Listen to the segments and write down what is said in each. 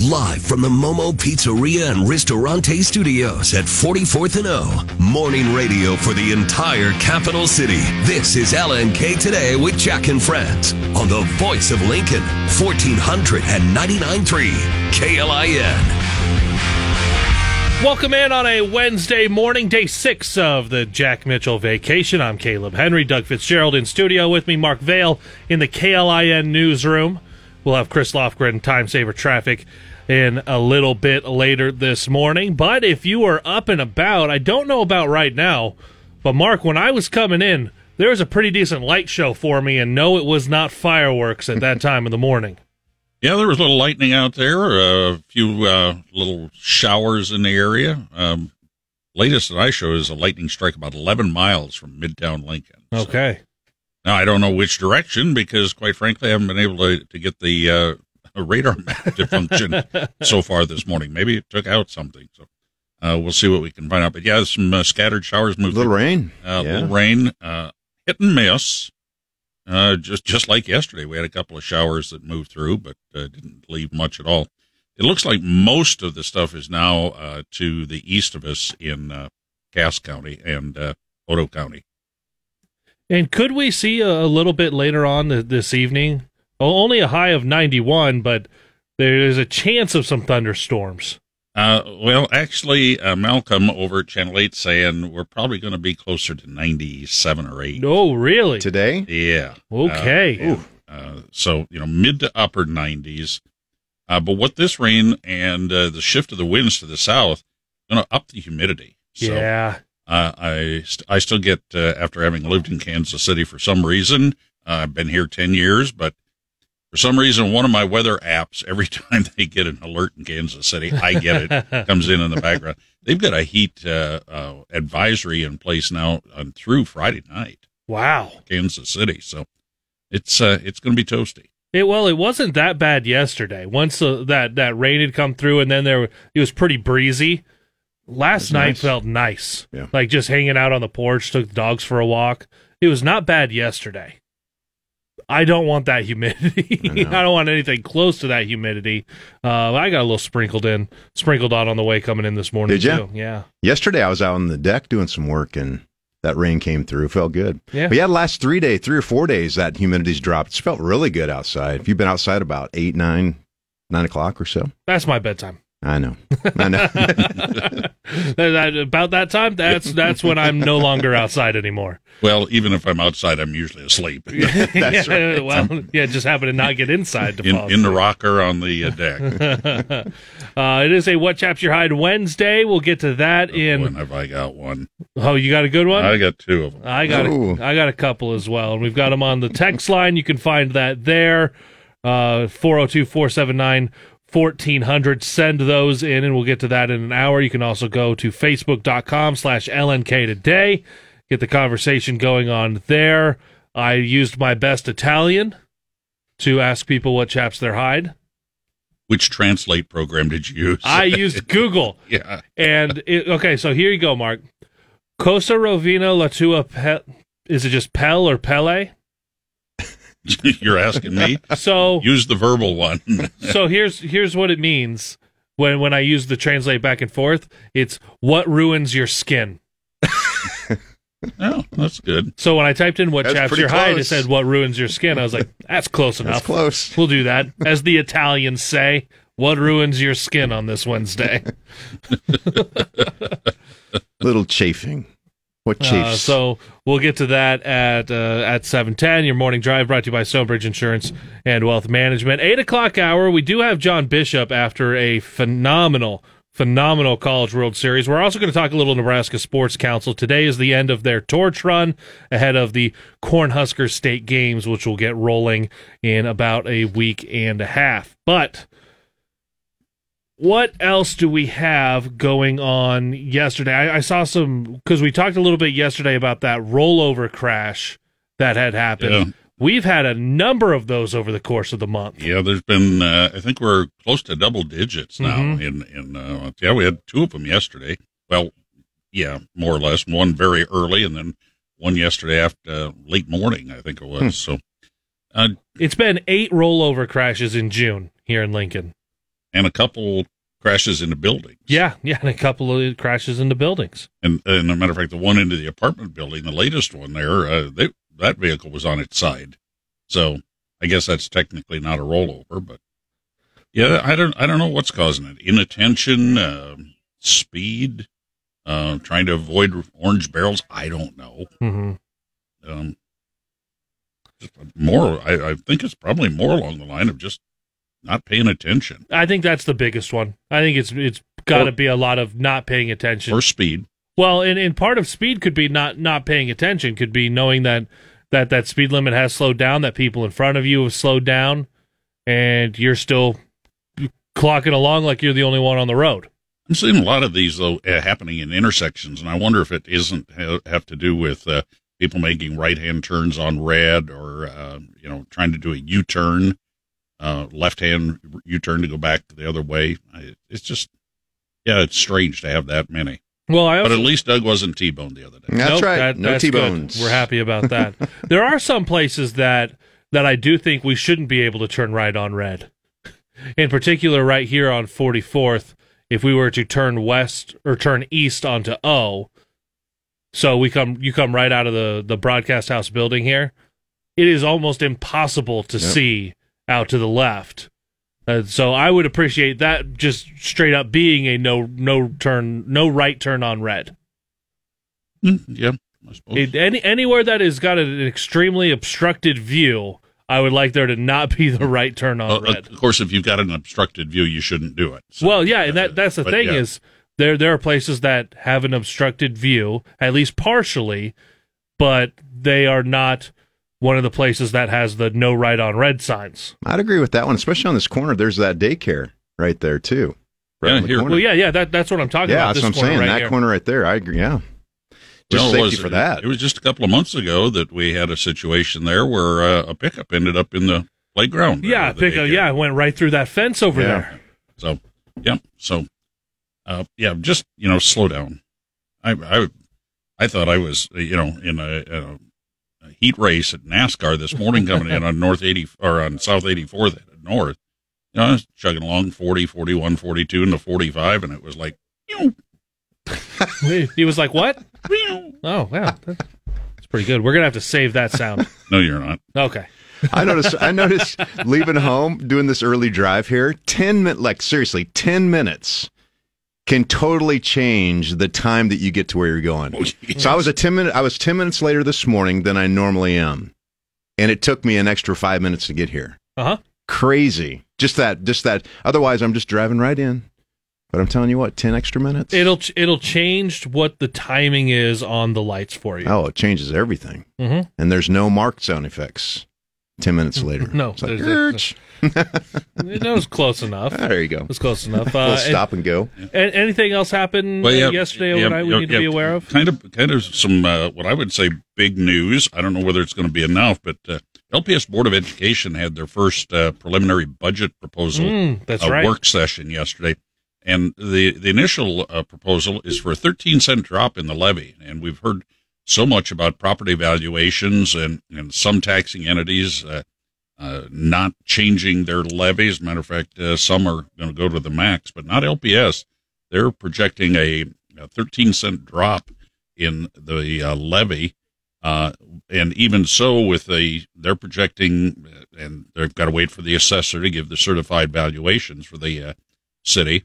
Live from the Momo Pizzeria and Ristorante Studios at 44th and O. Morning radio for the entire capital city. This is LNK Today with Jack and Friends on the voice of Lincoln, 1499.3 KLIN. Welcome in on a Wednesday morning, day six of the Jack Mitchell vacation. I'm Caleb Henry, Doug Fitzgerald in studio with me, Mark Vale in the KLIN newsroom. We'll have Chris Lofgren, time saver traffic, in a little bit later this morning. But if you are up and about, I don't know about right now, but Mark, when I was coming in, there was a pretty decent light show for me, and no, it was not fireworks at that time of the morning. Yeah, there was a little lightning out there, a few uh, little showers in the area. Um, latest that I show is a lightning strike about 11 miles from Midtown Lincoln. So, okay. Now, I don't know which direction because, quite frankly, I haven't been able to, to get the uh, radar map to function so far this morning. Maybe it took out something. So uh, we'll see what we can find out. But yeah, some uh, scattered showers moved. Little rain. Uh, yeah. Little rain. Uh, hit and miss. Uh, just just like yesterday, we had a couple of showers that moved through, but uh, didn't leave much at all. It looks like most of the stuff is now uh, to the east of us in uh, Cass County and uh, Otoe County. And could we see a, a little bit later on th- this evening? Well, only a high of 91, but there's a chance of some thunderstorms. Uh, well, actually, uh, Malcolm over at Channel 8 saying we're probably going to be closer to 97 or 8. Oh, really? Today? Yeah. Okay. Uh, uh, so, you know, mid to upper 90s. Uh, but what this rain and uh, the shift of the winds to the south going to up the humidity. So, yeah. Uh, I, st- I still get, uh, after having lived in Kansas City for some reason, uh, I've been here 10 years, but for some reason, one of my weather apps, every time they get an alert in Kansas City, I get it, comes in in the background. They've got a heat uh, uh, advisory in place now on through Friday night, Wow. Kansas City. So it's uh, it's going to be toasty. It, well, it wasn't that bad yesterday. Once uh, that that rain had come through, and then there it was pretty breezy. Last night nice. felt nice, Yeah. like just hanging out on the porch. Took the dogs for a walk. It was not bad yesterday. I don't want that humidity. I, know. don't want anything close to that humidity. Uh, I got a little sprinkled in, sprinkled on on the way coming in this morning. Did ya? too. Yeah. Yesterday, I was out on the deck doing some work, and that rain came through. Felt good. Yeah. But yeah, the last three days, three or four days, that humidity's dropped. It's felt really good outside. If you've been outside about eight, nine, nine o'clock or so, That's my bedtime. I know. I know. About that time, that's that's when I'm no longer outside anymore. Well, even if I'm outside, I'm usually asleep. that's yeah, right. Well, I'm, yeah, just happen to not get inside to in, fall in the rocker on the uh, deck. uh, it is a what chaps your hide Wednesday. We'll get to that oh, in. When have I got one? Oh, you got a good one. I got two of them. I got a, I got a couple as well, we've got them on the text line. You can find that there. Uh, 402 479 1400 send those in and we'll get to that in an hour. You can also go to facebook.com slash lnk today. Get the conversation going on there. I used my best italian to ask people what chaps their hide. Which translate program did you use? I used google. Yeah. And it, okay so here you go mark. Cosa rovina la tua pe- is it just pel or pele? You're asking me? So Use the verbal one. so here's here's what it means when when I use the translate back and forth. It's what ruins your skin. oh, that's good. So when I typed in what That's chaps pretty your hide, it said what ruins your skin. I was like, that's close enough. That's close. We'll do that. As the Italians say, what ruins your skin on this Wednesday? Little chafing. What Uh, so we'll get to that at uh, at seven ten. Your morning drive brought to you by Stonebridge Insurance and Wealth Management. Eight o'clock hour. We do have John Bishop after a phenomenal, phenomenal College World Series. We're also going to talk a little Nebraska Sports Council. Today is the end of their torch run ahead of the Cornhusker State games, which will get rolling in about a week and a half. But what else do we have going on yesterday? I, I saw some because we talked a little bit yesterday about that rollover crash that had happened. Yeah. We've had a number of those over the course of the month. Yeah, there's been. Uh, I think we're close to double digits now. Mhm. In in uh, yeah, we had two of them yesterday. Well, yeah, more or less. One very early, and then one yesterday after uh, late morning. I think it was. So, uh, It's been eight rollover crashes in June here in Lincoln. And a couple crashes into buildings. Yeah, yeah, and a couple of crashes into buildings. And, and a matter of fact, the one into the apartment building, the latest one there, uh, they, that vehicle was on its side. So I guess that's technically not a rollover, but yeah, I don't, I don't know what's causing it. Inattention, uh, speed, uh, trying to avoid orange barrels. I don't know. hmm Um, more, I, I think it's probably more along the line of just not paying attention I think that's the biggest one. I think it's it's got to be a lot of not paying attention. or speed. Well, and, and part of speed could be not not paying attention. Could be knowing that that that speed limit has slowed down, that people in front of you have slowed down, and you're still clocking along like you're the only one on the road. I'm seeing a lot of these though uh, happening in intersections, and I wonder if it isn't ha- have to do with uh, people making right hand turns on red, or uh, you know, trying to do a U turn, uh, left hand U turn to go back the other way. I, it's just, yeah, it's strange to have that many. Well, I But at least Doug wasn't T-boned the other day. That's Nope, right. that- no that's T good. bones. We're happy about that. there are some places that that I do think we shouldn't be able to turn right on red. In particular, right here on 44th, if we were to turn west or turn east onto O, so we come you come right out of the the broadcast house building here, it is almost impossible to Yep. see out to the left. Uh, so I would appreciate that just straight up being a no no turn no right turn on red. Yeah, suppose. It, any anywhere that has got an extremely obstructed view, I would like there to not be the right turn on Uh, red. of course, if you've got an obstructed view, you shouldn't do it. So, well, yeah, and that that's the thing yeah. is there there are places that have an obstructed view at least partially, but they are not one of the places that has the no right on red signs. I'd agree with that one, especially on this corner. There's that daycare right there too. Right Yeah, the here- Well, yeah, yeah, that that's what I'm talking yeah, about. that's This what I'm saying. right that here. corner right there. I agree. Yeah, just Well, it safety was- for that. It was just a couple of months ago that we had a situation there where uh, a pickup ended up in the playground. Yeah, the pick a, daycare. yeah, went right through that fence over Yeah. there. So, yeah. So, uh, yeah, just, you know, slow down. I, I, I thought I was, uh, you know, in in a, a heat race at NASCAR this morning coming in on North 80 or on South 84th at North. You know, I was chugging along 40, 41, 42 into 45, and it was like, "Meow, he was like, "What? meow." Oh, wow. that's pretty good. We're gonna have to save that sound." no, you're not. Okay. I noticed. I noticed leaving home, doing this early drive here. Ten minutes, like seriously, ten minutes can totally change the time that you get to where you're going. Oh, geez. So I was a ten minute. I was ten minutes later this morning than I normally am, and it took me an extra five minutes to get here. Uh huh. Crazy. Just that. Just that. Otherwise, I'm just driving right in. But I'm telling you what, ten extra minutes. It'll it'll change what the timing is on the lights for you. oh, it changes everything. Mhm. And there's no marked sound effects. Ten minutes later. No, It's like, there's-. It was close enough. Ah, there you go. It was close enough. We'll Uh, stop and go. and, and anything else happened Well, uh, yeah, yesterday yeah, overnight we yeah, need to be aware of? Kind of, kind of some uh, what I would say big news. I don't know whether it's going to be enough, but uh, LPS Board of Education had their first uh, preliminary budget proposal Mm, that's uh, right. work session yesterday, and the the initial uh, proposal is for a 13 cent drop in the levy, and we've heard so much about property valuations and and some taxing entities. Uh, not changing their levies. Matter of fact, uh, some are going to go to the max, but not LPS. They're projecting a, a 13 cent drop in the uh, levy. Uh, and even so, with the they're projecting, uh, and they've got to wait for the assessor to give the certified valuations for the uh, city,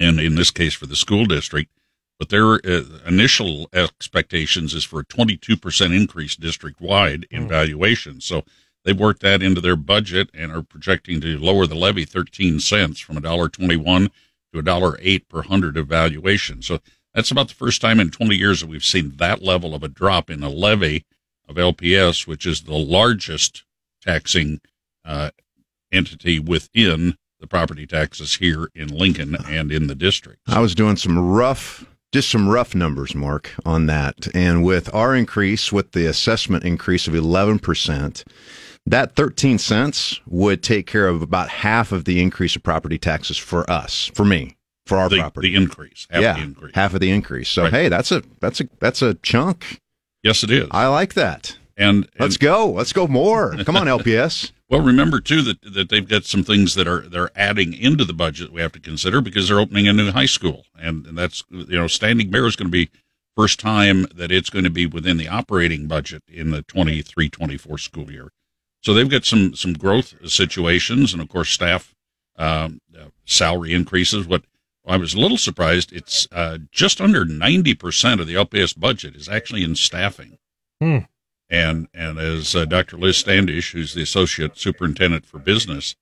and in this case for the school district. But their uh, initial expectations is for a 22% increase district wide in valuation. So they've worked that into their budget and are projecting to lower the levy 13 cents from $1.21 to $1.08 per hundred of valuation. So that's about the first time in 20 years that we've seen that level of a drop in a levy of LPS, which is the largest taxing uh, entity within the property taxes here in Lincoln and in the district. I was doing some rough, just some rough numbers, Mark, on that. And with our increase, with the assessment increase of 11%, that 13 cents would take care of about half of the increase of property taxes for us, for me, for our The, property. the increase, half yeah, the increase. half of the increase. So Right. hey, that's a that's a that's a chunk. yes, it is. I like that. and, Let's go. Let's go more. Come on, LPS. Well, remember too that that they've got some things that are they're adding into the budget we have to consider because they're opening a new high school, and, and that's you know Standing Bear is going to be first time that it's going to be within the operating budget in the 23-24 school year. So they've got some some growth situations, and of course staff um, uh, salary increases. What I was a little surprised, it's uh, just under ninety percent of the LPS budget is actually in staffing. Hmm. And and as uh, Dr. Liz Standish, who's the associate superintendent for business,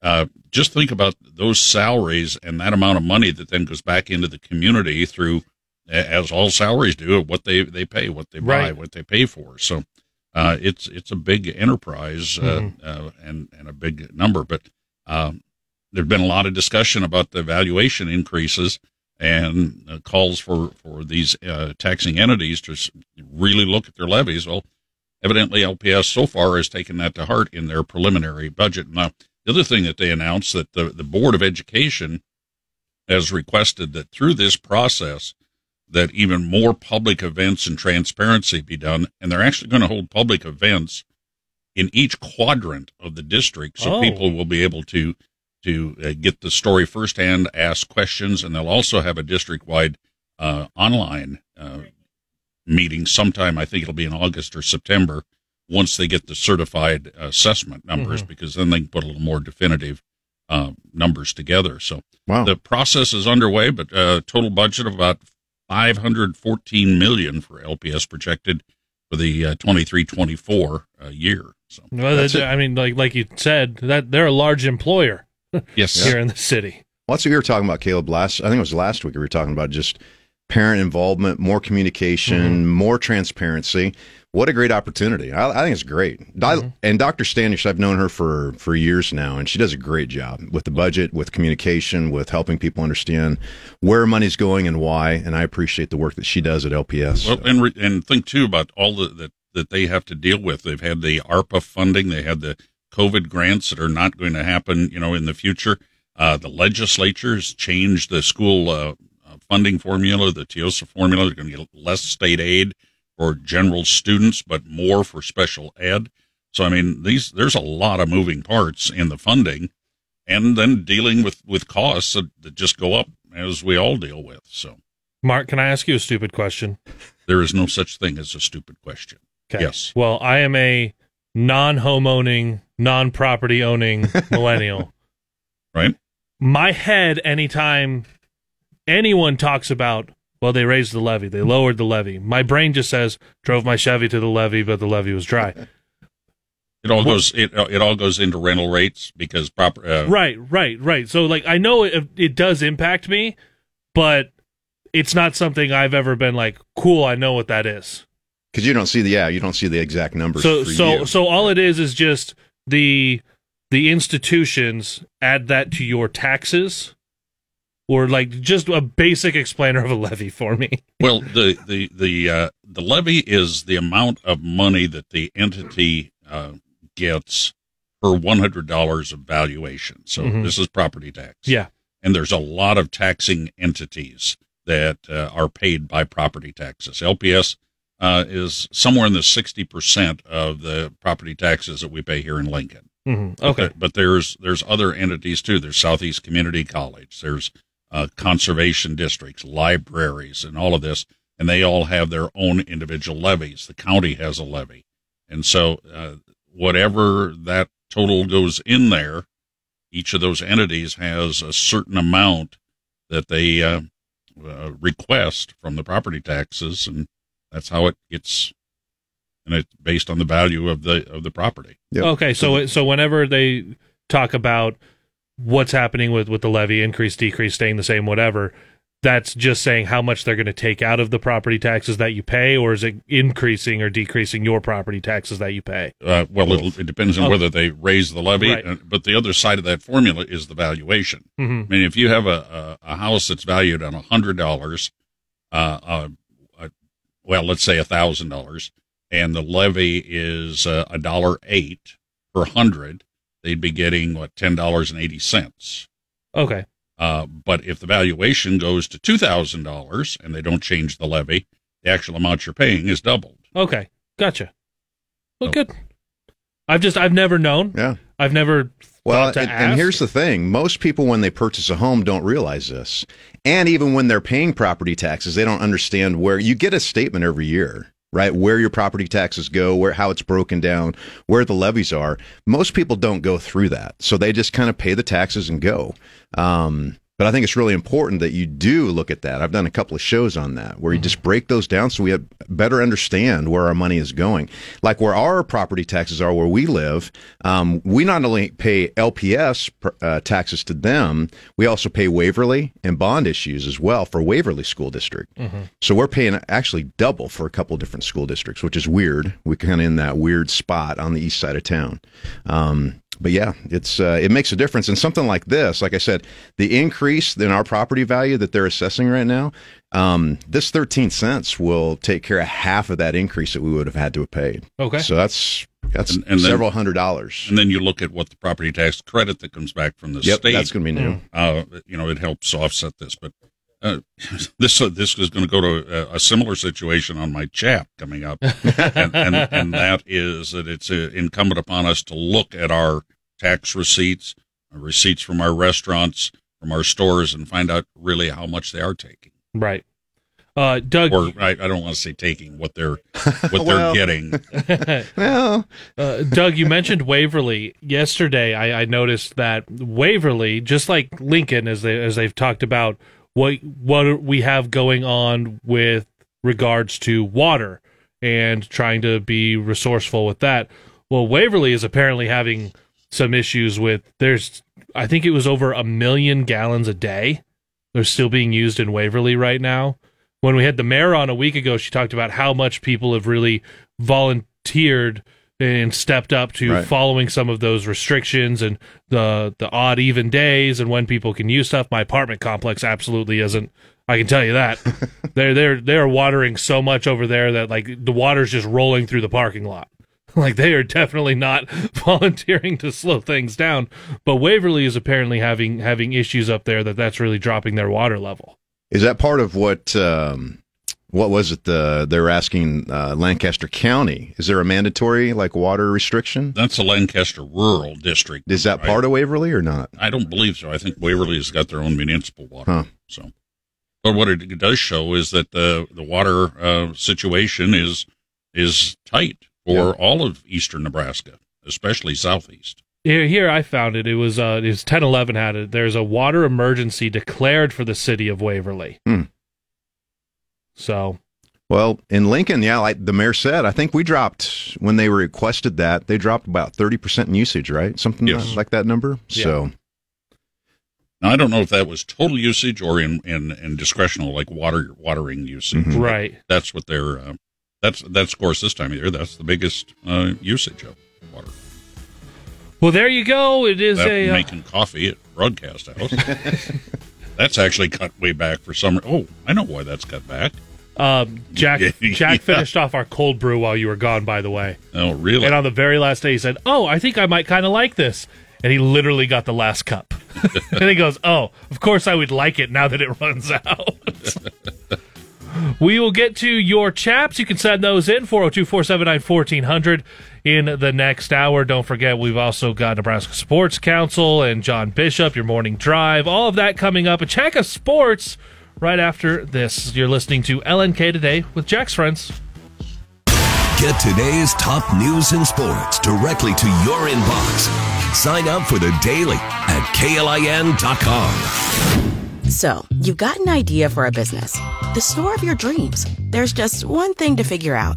uh, just think about those salaries and that amount of money that then goes back into the community through, as all salaries do, what they they pay, what they buy, Right. what they pay for. So uh, it's it's a big enterprise uh, Mhm. uh, and and a big number. But um, there's been a lot of discussion about the valuation increases and uh, calls for for these uh, taxing entities to really look at their levies. Well, evidently LPS so far has taken that to heart in their preliminary budget. Now, the other thing that they announced that the the Board of Education has requested that through this process that even more public events and transparency be done, and they're actually going to hold public events in each quadrant of the district, so Oh. people will be able to to uh, get the story firsthand, ask questions, and they'll also have a district-wide uh, online uh, meeting sometime. I think it'll be in August or September once they get the certified assessment numbers, because then they can put a little more definitive uh, numbers together. So Wow. the process is underway, but uh, total budget of about 514 million for LPS projected for the uh, 23-24 uh, year. So Well, That's that- I mean, like like you said, that they're a large employer yes, here in the city. Well, that's what you were talking about, Caleb. Last, I think it was last week. We were talking about just parent involvement, more communication, more transparency. What a great opportunity! I, I think it's great. Di- And Dr. Standish, I've known her for for years now, and she does a great job with the budget, with communication, with helping people understand where money's going and why. And I appreciate the work that she does at LPS. Well, and re- and think too about all the, that that they have to deal with. They've had the ARPA funding, they had the COVID grants that are not going to happen, you know, in the future. Uh, the legislature has changed the school uh, funding formula, the TEEOSA formula. They're going to get less state aid for general students, but more for special ed. So, I mean, these there's a lot of moving parts in the funding, and then dealing with with costs that, that just go up as we all deal with. So, Mark, can I ask you a stupid question? there is no such thing as a stupid question. Okay. Yes. Well, I am a non-home owning, non-property owning millennial. Right? My head, anytime anyone talks about, well, they raised the levy, they lowered the levy. My brain just says, drove my Chevy to the levee, but the levee was dry. It all goes it it all goes into rental rates because proper uh, right, right, right. So, like, I know it, it does impact me, but it's not something I've ever been like, cool. I know what that is. because you don't see the yeah, you don't see the exact numbers. so for so you. so all it is is just the the institutions add that to your taxes or like just a basic explainer of a levy for me Well, the the the uh, the levy is the amount of money that the entity uh, gets per one hundred dollars of valuation. So Mhm. this is property tax. yeah and there's a lot of taxing entities that uh, are paid by property taxes. LPS uh, is somewhere in the sixty percent of the property taxes that we pay here in Lincoln. hmm okay But, but there's there's other entities too. There's Southeast Community College. There's uh, conservation districts, libraries, and all of this, and they all have their own individual levies. The county has a levy, and so uh, whatever that total goes in there, each of those entities has a certain amount that they uh, uh, request from the property taxes, and that's how it gets. And it's based on the value of the of the property. Yep. okay so so whenever they talk about what's happening with with the levy increase decrease staying the same whatever that's just saying how much they're going to take out of the property taxes that you pay or is it increasing or decreasing your property taxes that you pay Uh, well, it, it depends on Oh. whether they raise the levy, Right. uh, but the other side of that formula is the valuation. hmm I mean, if you have a, a, a house that's valued on a hundred dollars, uh, uh, uh, well, let's say a thousand dollars, and the levy is uh, a dollar eight per hundred, they'd be getting what ten dollars and eighty cents. okay Uh, but if the valuation goes to two thousand dollars and they don't change the levy, the actual amount you're paying is doubled. okay gotcha well So- good I've just I've never known. Yeah. I've never Well, thought to and, and here's the thing: most people, when they purchase a home, don't realize this, and even when they're paying property taxes, they don't understand where you get a statement every year, right? Where your property taxes go, where how it's broken down, where the levies are. Most people don't go through that, so they just kind of pay the taxes and go. Um, but I think it's really important that you do look at that. I've done a couple of shows on that where you just break those down so we have better understand where our money is going. Like where our property taxes are, where we live, um, we not only pay LPS pr- uh, taxes to them, we also pay Waverly and bond issues as well for Waverly School District. So we're paying actually double for a couple of different school districts, which is weird. We're kind of in that weird spot on the east side of town. Um, but yeah, it's uh, it makes a difference. And something like this, like I said, the increase in our property value that they're assessing right now, um, this thirteen cents will take care of half of that increase that we would have had to have paid. Okay. so that's that's And- and then- several hundred dollars. And then you look at what the property tax credit that comes back from the Yep, state. that's going to be new. uh, you know, it helps offset this. But uh, this uh, this is going to go to a, a similar situation on my chap coming up, and, and, and that is that it's uh, incumbent upon us to look at our tax receipts, uh, receipts from our restaurants, from our stores, and find out really how much they are taking. right. Uh, Doug, Or I, I don't want to say taking what they're what Well. they're getting. Well, uh, Doug, you mentioned Waverly yesterday. I, I noticed that Waverly, just like Lincoln, as they as they've talked about what what we have going on with regards to water and trying to be resourceful with that. Well, Waverly is apparently having some issues with. There's, I think it was over a million gallons a day. They're still being used in Waverly right now. When we had the mayor on a week ago, she talked about how much people have really volunteered and stepped up to Right. following some of those restrictions and the the odd even days and when people can use stuff. My apartment complex absolutely isn't. I can tell you that they're they're they're watering so much over there that like the water's just rolling through the parking lot. Like they are definitely not volunteering to slow things down. But Waverly is apparently having having issues up there that that's really dropping their water level. is that part of what? Um, what was it? The they're asking uh, Lancaster County. Is there a mandatory like water restriction? That's a Lancaster rural district. Is that right? part of Waverly or not? I don't believe so. I think Waverly has got their own municipal water. Huh. So, but what it does show is that the the water uh, situation is is tight for Yeah. all of eastern Nebraska, especially southeast. Here, here I found it. It was uh, it was ten eleven had it. There's a water emergency declared for the city of Waverly. Hmm. So Well, in Lincoln, yeah, like the mayor said, I think we dropped when they requested that they dropped about thirty percent in usage, right? Something Yes. like that number. Yeah. So Now, I don't know if that was total usage or in in, in discretional, like water watering usage. Mhm. right. That's what they're. Uh, that's that's of course this time of year. That's the biggest uh, usage of water. Well, there you go. It is That a uh, making coffee at Broadcast House. that's actually cut way back for summer. Oh, I know why that's cut back. Um, Jack. Jack finished off our cold brew while you were gone. By the way, Oh, really? and on the very last day, he said, "Oh, I think I might kind of like this." And he literally got the last cup. and he goes, "Oh, of course I would like it now that it runs out." we will get to your chaps. You can send those in 402-479-1400 in the next hour. Don't forget we've also got Nebraska Sports Council and John Bishop, your morning drive. All of that coming up. A check of sports right after this. You're listening to LNK today with Jack's friends. Get today's top news and sports directly to your inbox. Sign up for the daily at klin.com. So, you've got an idea for a business, the store of your dreams. There's just one thing to figure out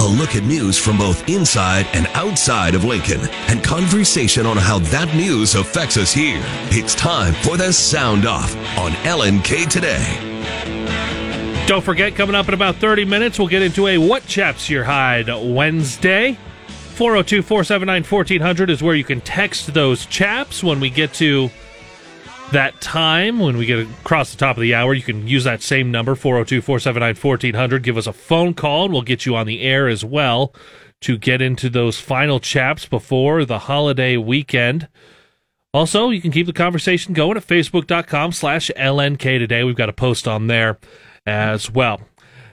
A look at news from both inside and outside of Lincoln and conversation on how that news affects us here. It's time for the Sound Off on LNK Today. Don't forget, coming up in about 30 minutes, we'll get into a What Chaps Your Hide Wednesday. 402 479 1400 is where you can text those chaps when we get to that time. When we get across the top of the hour, you can use that same number, 402 479 1400. Give us a phone call, and we'll get you on the air as well to get into those final chaps before the holiday weekend. Also, you can keep the conversation going at facebook.com slash LNK today. We've got a post on there as well.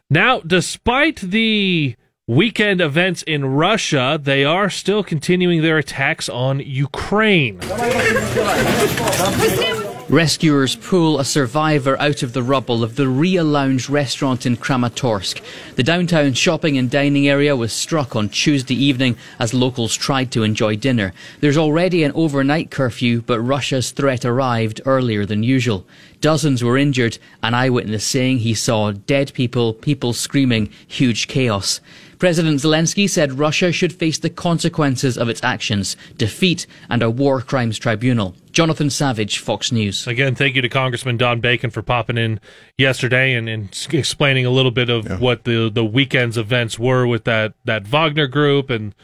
Now, despite the weekend events in Russia, they are still continuing their attacks on Ukraine. Rescuers pull a survivor out of the rubble of the Ria Lounge restaurant in Kramatorsk. The downtown shopping and dining area was struck on Tuesday evening as locals tried to enjoy dinner. There's already an overnight curfew, but Russia's threat arrived earlier than usual. Dozens were injured, an eyewitness saying he saw dead people, people screaming, huge chaos. President Zelensky said Russia should face the consequences of its actions, defeat, and a war crimes tribunal. Jonathan Savage, Fox News. Again, thank you to Congressman Don Bacon for popping in yesterday and, and explaining a little bit of yeah. what the, the weekend's events were with that, that Wagner group and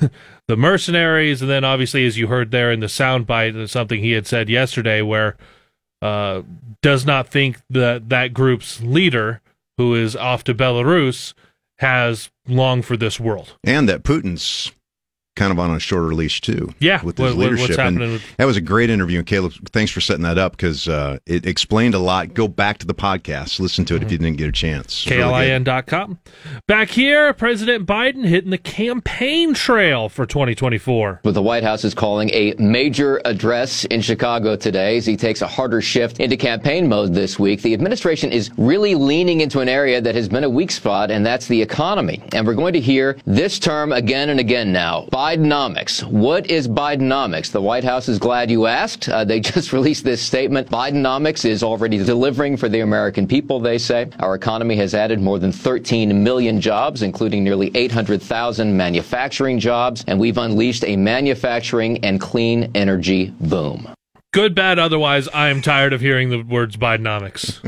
the mercenaries. And then, obviously, as you heard there in the soundbite, something he had said yesterday where uh, does not think that that group's leader, who is off to Belarus, has long for this world. And that Putin's kind of on a shorter leash too. Yeah, with his what, leadership. and with... that was a great interview. And Caleb, thanks for setting that up because uh, it explained a lot. Go back to the podcast, listen to it mm-hmm. if you didn't get a chance. KLIN.com. Really back here, President Biden hitting the campaign trail for 2024. What the White House is calling a major address in Chicago today as he takes a harder shift into campaign mode this week. The administration is really leaning into an area that has been a weak spot, and that's the economy. And we're going to hear this term again and again now. Biden Bidenomics. What is Bidenomics? The White House is glad you asked. Uh, they just released this statement. Bidenomics is already delivering for the American people, they say. Our economy has added more than 13 million jobs, including nearly 800,000 manufacturing jobs, and we've unleashed a manufacturing and clean energy boom good, bad, otherwise, I am tired of hearing the words Bidenomics.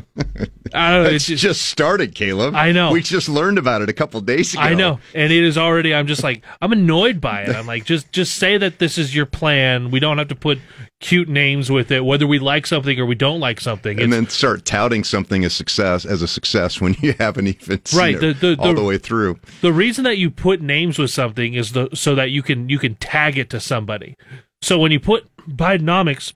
I don't know. It's just, just, started, Caleb. I know. We just learned about it a couple days ago. I know, and it is already. I'm just like I'm annoyed by it. I'm like, just just say that this is your plan. We don't have to put cute names with it, whether we like something or we don't like something. And then start touting something as success as a success when you haven't even seen right, the, the, all the, the, way through. The reason that you put names with something is the so that you can you can tag it to somebody. So when you put Bidenomics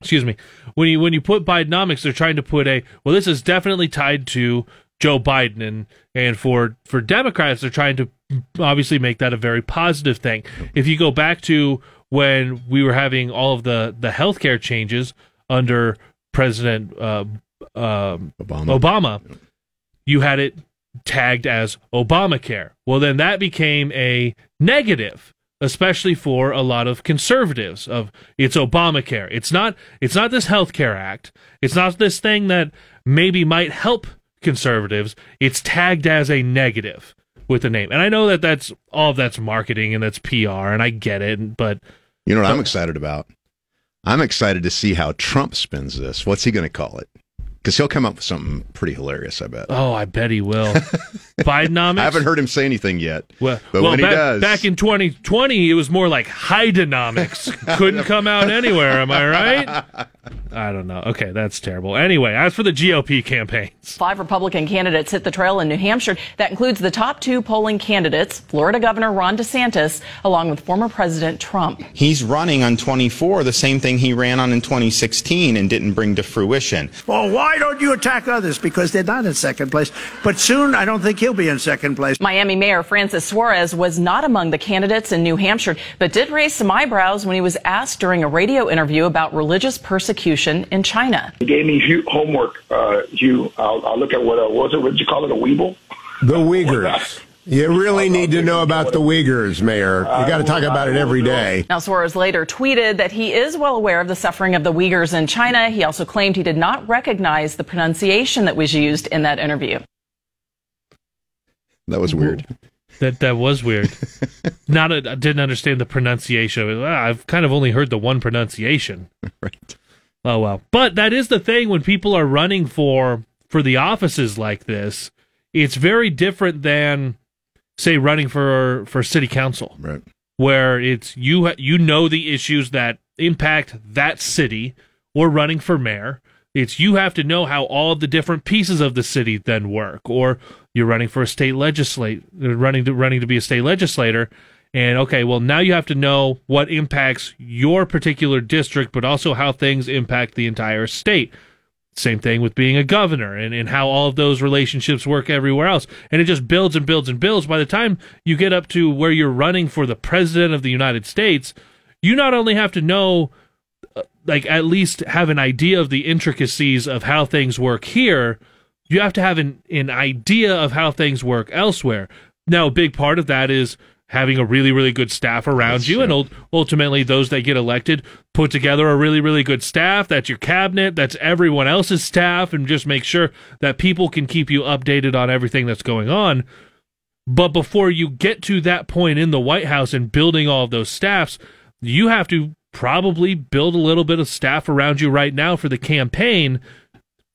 excuse me when you when you put Bidenomics, they're trying to put a well, this is definitely tied to Joe Biden, and and for for Democrats, they're trying to obviously make that a very positive thing. If you go back to when we were having all of the the healthcare changes under President uh, uh, Obama, Obama you had it tagged as Obamacare. Well, then that became a negative especially for a lot of conservatives of it's Obamacare. It's not it's not this health care act. It's not this thing that maybe might help conservatives. It's tagged as a negative with the name. And I know that that's all of that's marketing and that's PR and I get it, but you know what I'm excited about? I'm excited to see how Trump spins this. What's he going to call it? Because he'll come up with something pretty hilarious, I bet. Oh, I bet he will. Bidenomics? I haven't heard him say anything yet. Well, but well, when back, he does. Back in 2020, it was more like Hydenomics. Couldn't come out anywhere, am I right? I don't know. Okay, that's terrible. Anyway, as for the GOP campaigns, five Republican candidates hit the trail in New Hampshire. That includes the top two polling candidates Florida Governor Ron DeSantis, along with former President Trump. He's running on 24, the same thing he ran on in 2016 and didn't bring to fruition. Well, why don't you attack others? Because they're not in second place. But soon, I don't think he'll be in second place. Miami Mayor Francis Suarez was not among the candidates in New Hampshire, but did raise some eyebrows when he was asked during a radio interview about religious persecution in China. He gave me homework, uh, Hugh. I'll, I'll, look at what, uh, what was it? What did you call it? A Weeble? The Uyghurs. You really need to know about the Uyghurs, Mayor. You got to talk about it every day. Now, Suarez later tweeted that he is well aware of the suffering of the Uyghurs in China. He also claimed he did not recognize the pronunciation that was used in that interview. That was weird. That that was weird. Not a, I didn't understand the pronunciation. I've kind of only heard the one pronunciation. right. Oh well. But that is the thing when people are running for for the offices like this, it's very different than say running for for city council. Right. Where it's you you know the issues that impact that city or running for mayor. It's you have to know how all the different pieces of the city then work or you're running for a state legislate running to running to be a state legislator and okay, well, now you have to know what impacts your particular district, but also how things impact the entire state. Same thing with being a governor and, and how all of those relationships work everywhere else. And it just builds and builds and builds. By the time you get up to where you're running for the president of the United States, you not only have to know, uh, like, at least have an idea of the intricacies of how things work here, you have to have an, an idea of how things work elsewhere. Now, a big part of that is having a really really good staff around that's you true. and ultimately those that get elected put together a really really good staff. That's your cabinet. That's everyone else's staff and just make sure that people can keep you updated on everything that's going on. But before you get to that point in the white house and building all of those staffs you have to probably build a little bit of staff around you right now for the campaign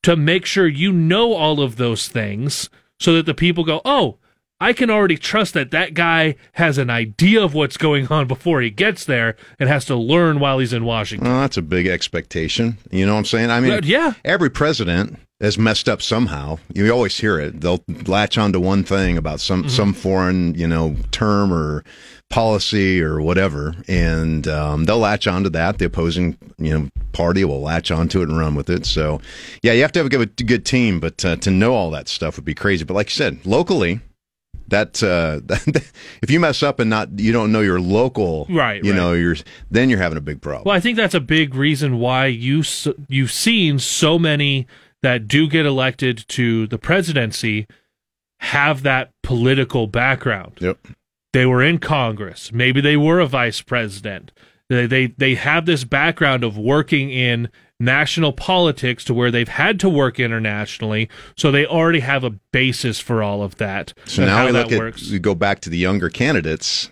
to make sure you know all of those things so that the people go oh I can already trust that that guy has an idea of what's going on before he gets there and has to learn while he's in Washington. Well, that's a big expectation. You know what I'm saying? I mean, but, yeah. Every president has messed up somehow. You always hear it. They'll latch onto one thing about some mm-hmm. some foreign, you know, term or policy or whatever, and um, they'll latch onto that. The opposing, you know, party will latch onto it and run with it. So, yeah, you have to have a good, good team, but uh, to know all that stuff would be crazy. But like you said, locally that, uh, if you mess up and not you don't know your local right you right. know you're then you're having a big problem. Well i think that's a big reason why you you've seen so many that do get elected to the presidency have that political background. Yep. They were in congress. Maybe they were a vice president. They they, they have this background of working in national politics to where they've had to work internationally, so they already have a basis for all of that. So now we look at works. we go back to the younger candidates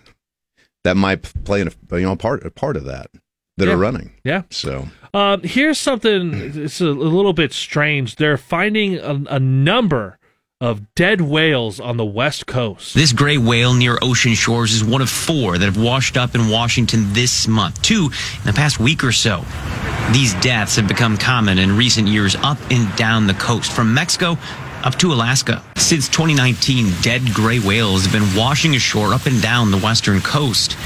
that might play a you know part a part of that that yeah. are running. Yeah. So um, here's something. It's a, a, little bit strange. They're finding a, a number of dead whales on the west coast. This gray whale near ocean shores is one of four that have washed up in Washington this month, two in the past week or so. These deaths have become common in recent years up and down the coast, from Mexico up to Alaska. Since 2019, dead gray whales have been washing ashore up and down the western coast.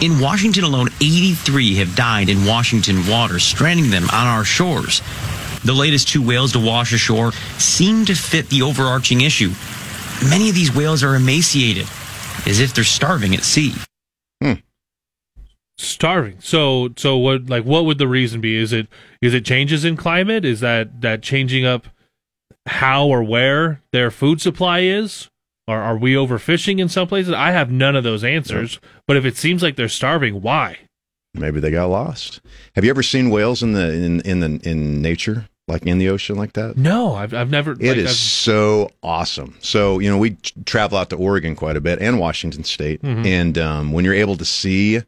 In Washington alone, 83 have died in Washington waters, stranding them on our shores. The latest two whales to wash ashore seem to fit the overarching issue. Many of these whales are emaciated, as if they're starving at sea. Hmm. Starving. So, so what? Like, what would the reason be? Is it is it changes in climate? Is that that changing up how or where their food supply is? Or are we overfishing in some places? I have none of those answers. But if it seems like they're starving, why? Maybe they got lost. Have you ever seen whales in the in in the in nature? like in the ocean like that? No, I've, I've never. It like, is I've... so awesome. So you know, we travel out to Oregon quite a bit and Washington State, mm-hmm. and um, when you're able to see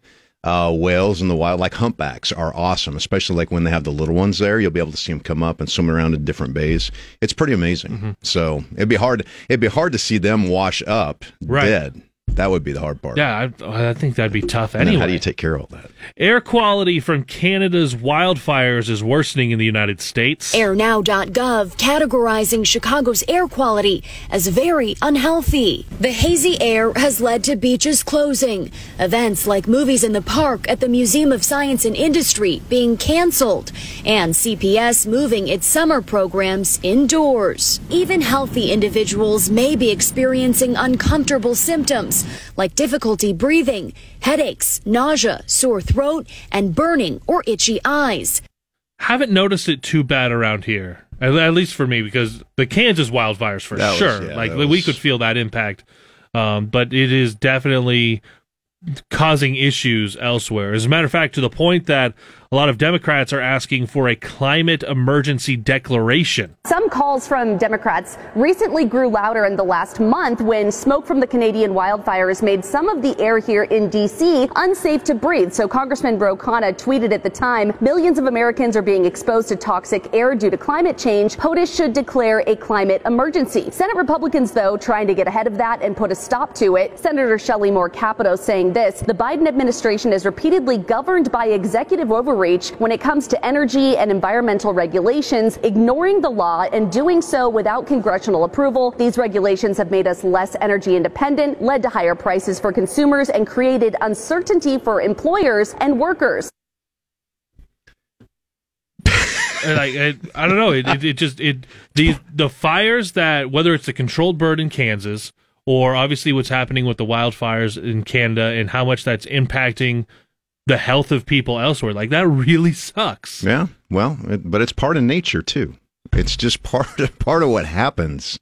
uh, whales in the wild, like humpbacks, are awesome. Especially like when they have the little ones there, you'll be able to see them come up and swim around in different bays. It's pretty amazing. Mm-hmm. So it'd be hard. It'd be hard to see them wash up right. dead. That would be the hard part. Yeah, I, I think that'd be tough anyway. how do you take care of all that? Air quality from Canada's wildfires is worsening in the United States. AirNow.gov categorizing Chicago's air quality as very unhealthy. The hazy air has led to beaches closing, events like movies in the park at the Museum of Science and Industry being canceled, and CPS moving its summer programs indoors. Even healthy individuals may be experiencing uncomfortable symptoms like difficulty breathing, headaches, nausea, sore throat, and burning or itchy eyes. Haven't noticed it too bad around here, at least for me, because the Kansas wildfires for that sure. Was, yeah, like was... we could feel that impact. Um, but it is definitely causing issues elsewhere. As a matter of fact, to the point that a lot of Democrats are asking for a climate emergency declaration. Some calls from Democrats recently grew louder in the last month when smoke from the Canadian wildfires made some of the air here in D.C. unsafe to breathe. So Congressman Ro Khanna tweeted at the time, millions of Americans are being exposed to toxic air due to climate change. POTUS should declare a climate emergency. Senate Republicans, though, trying to get ahead of that and put a stop to it. Senator Shelley Moore Capito saying this, the Biden administration is repeatedly governed by executive overreach when it comes to energy and environmental regulations, ignoring the law and doing so without congressional approval. These regulations have made us less energy independent, led to higher prices for consumers, and created uncertainty for employers and workers. like I, I don't know. It, it, it just it the the fires that whether it's the controlled burn in Kansas or obviously what's happening with the wildfires in Canada and how much that's impacting the health of people elsewhere. Like that really sucks. Yeah. Well, it, but it's part of nature too. It's just part of, part of what happens,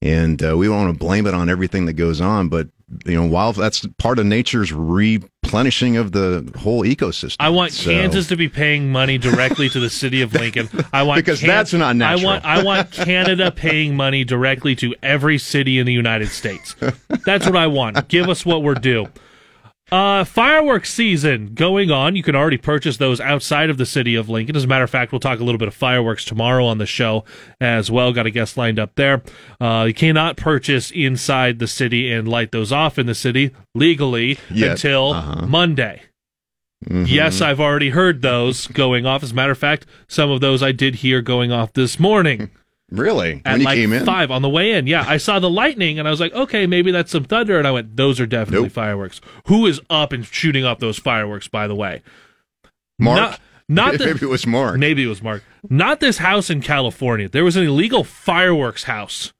and uh, we don't want to blame it on everything that goes on. But you know, while that's part of nature's replenishing of the whole ecosystem. I want So- Kansas to be paying money directly to the city of Lincoln. I want Because that's not natural. I want I want Canada paying money directly to every city in the United States. That's what I want. Give us what we're due. Uh, fireworks season going on. You can already purchase those outside of the city of Lincoln. As a matter of fact, we'll talk a little bit of fireworks tomorrow on the show as well. Got a guest lined up there. Uh, you cannot purchase inside the city and light those off in the city legally Yet. until Uh-huh. Monday. Mhm. Yes, I've already heard those going off. As a matter of fact, some of those I did hear going off this morning. Really? At when you like came in? five on the way in. Yeah, I saw the lightning and I was like, okay, maybe that's some thunder. And I went, those are definitely fireworks. Who is up and shooting up those fireworks, by the way? Mark? Not, not Maybe it was Mark. Maybe it was Mark. Not this house in California. There was an illegal fireworks house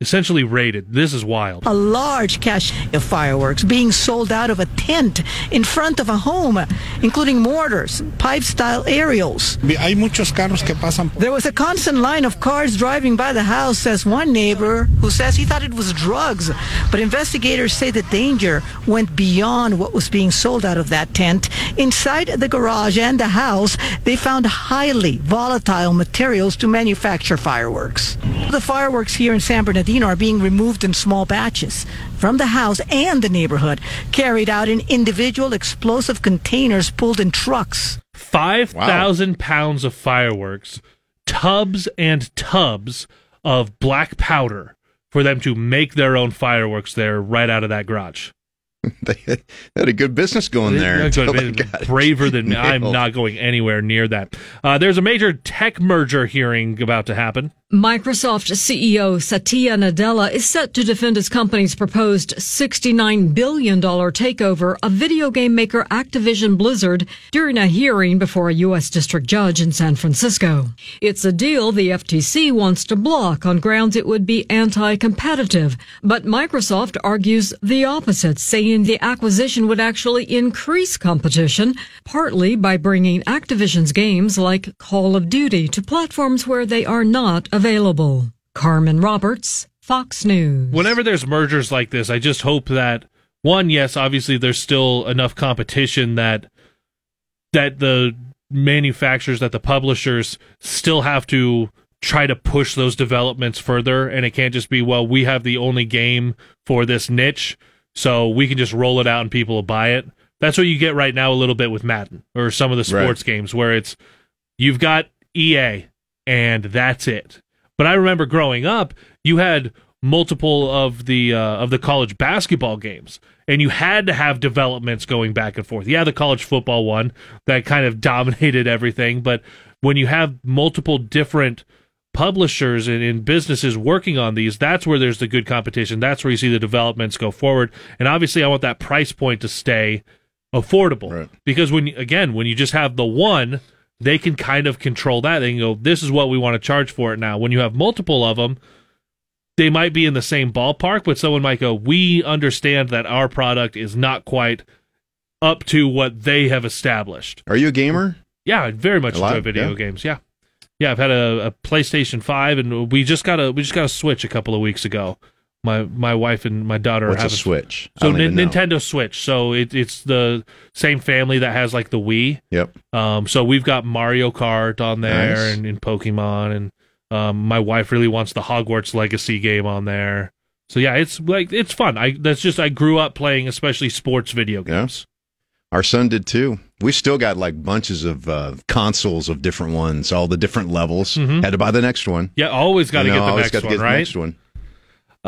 essentially raided. This is wild. A large cache of fireworks being sold out of a tent in front of a home, including mortars, pipe style aerials. Hay muchos carros que pasan. There was a constant line of cars driving by the house, says one neighbor, who says he thought it was drugs. But investigators say the danger went beyond what was being sold out of that tent. Inside the garage and the house, they found highly volatile materials to manufacture fireworks. The fireworks here in San Bernardino are being removed in small batches from the house and the neighborhood, carried out in individual explosive containers pulled in trucks. 5,000 pounds of fireworks, tubs and tubs of black powder for them to make their own fireworks there right out of that garage. they had- had a good business going there. They're good, they got braver than me. I'm not going anywhere near that. Uh, there's a major tech merger hearing about to happen. Microsoft CEO Satya Nadella is set to defend his company's proposed $69 billion takeover of video game maker Activision Blizzard during a hearing before a U.S. district judge in San Francisco. It's a deal the FTC wants to block on grounds it would be anti-competitive, but Microsoft argues the opposite, saying the acquisition would actually increase competition, partly by bringing Activision's games like Call of Duty to platforms where they are not available. Carmen Roberts, Fox News. Whenever there's mergers like this, I just hope that one, yes, obviously there's still enough competition that that the manufacturers, that the publishers still have to try to push those developments further, and it can't just be, well, we have the only game for this niche, so we can just roll it out and people will buy it. That's what you get right now a little bit with Madden or some of the Right. sports games where it's you've got EA and that's it. But I remember growing up, you had multiple of the uh, of the college basketball games, and you had to have developments going back and forth. Yeah, the college football one that kind of dominated everything, but when you have multiple different publishers and, and businesses working on these, that's where there's the good competition. That's where you see the developments go forward. And obviously, I want that price point to stay affordable because when again when you just have the one they can kind of control that they can go this is what we want to charge for it now when you have multiple of them they might be in the same ballpark but someone might go we understand that our product is not quite up to what they have established Are you a gamer? yeah i very much A lot? enjoy video Yeah. games yeah yeah i've had a, a playstation 5 and we just got a we just got a switch a couple of weeks ago my my wife and my daughter What's a have Switch? So don't even Nin- know. Nintendo Switch. So it, it's the same family that has like the Wii. Yep. Um, so we've got Mario Kart on there Nice. and, and Pokemon, and um, my wife really wants the Hogwarts Legacy game on there. So yeah, it's like it's fun. I that's just I grew up playing, especially sports video games. Our son did too. We still got like bunches of uh, consoles of different ones, all the different levels. Had to buy the next one. Yeah, always got to You get the next got to one, get the right? next one.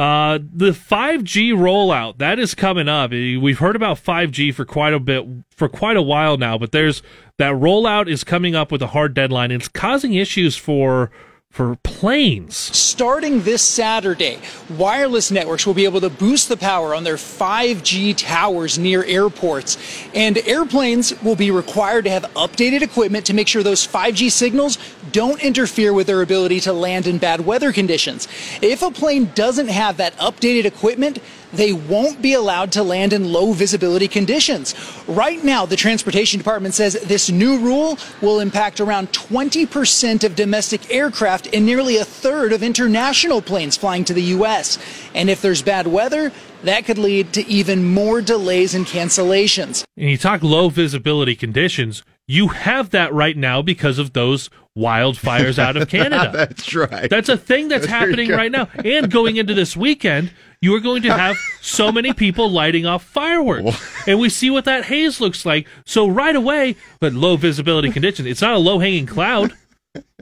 Uh, the 5G rollout that is coming up. Eh, We've heard about 5G for quite a bit for quite a while now, but there's that rollout is coming up with a hard deadline. It's causing issues for for planes. Starting this Saturday, wireless networks will be able to boost the power on their 5G towers near airports. And airplanes will be required to have updated equipment to make sure those 5G signals don't interfere with their ability to land in bad weather conditions. If a plane doesn't have that updated equipment, they won't be allowed to land in low visibility conditions. Right now, the Transportation Department says this new rule will impact around 20% of domestic aircraft and nearly a third of international planes flying to the U.S. And if there's bad weather, that could lead to even more delays and cancellations. And you talk low visibility conditions. You have that right now because of those wildfires out of Canada. That's right. That's a thing that's There happening right now. And going into this weekend, you are going to have so many people lighting off fireworks. And we see what that haze looks like. So right away, but low visibility conditions, it's not a low hanging cloud.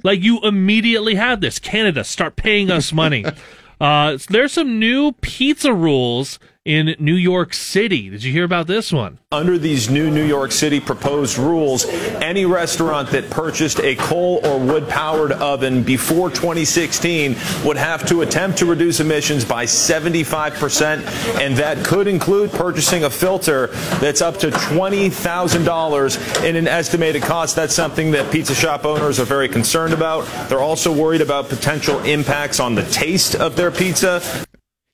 Like you immediately have this. Canada, start paying us money. Uh, there's some new pizza rules in New York City. Did you hear about this one? Under these new New York City proposed rules, any restaurant that purchased a coal or wood powered oven before 2016 would have to attempt to reduce emissions by 75%, and that could include purchasing a filter that's up to $20,000 in an estimated cost. That's something that pizza shop owners are very concerned about. They're also worried about potential impacts on the taste of their pizza.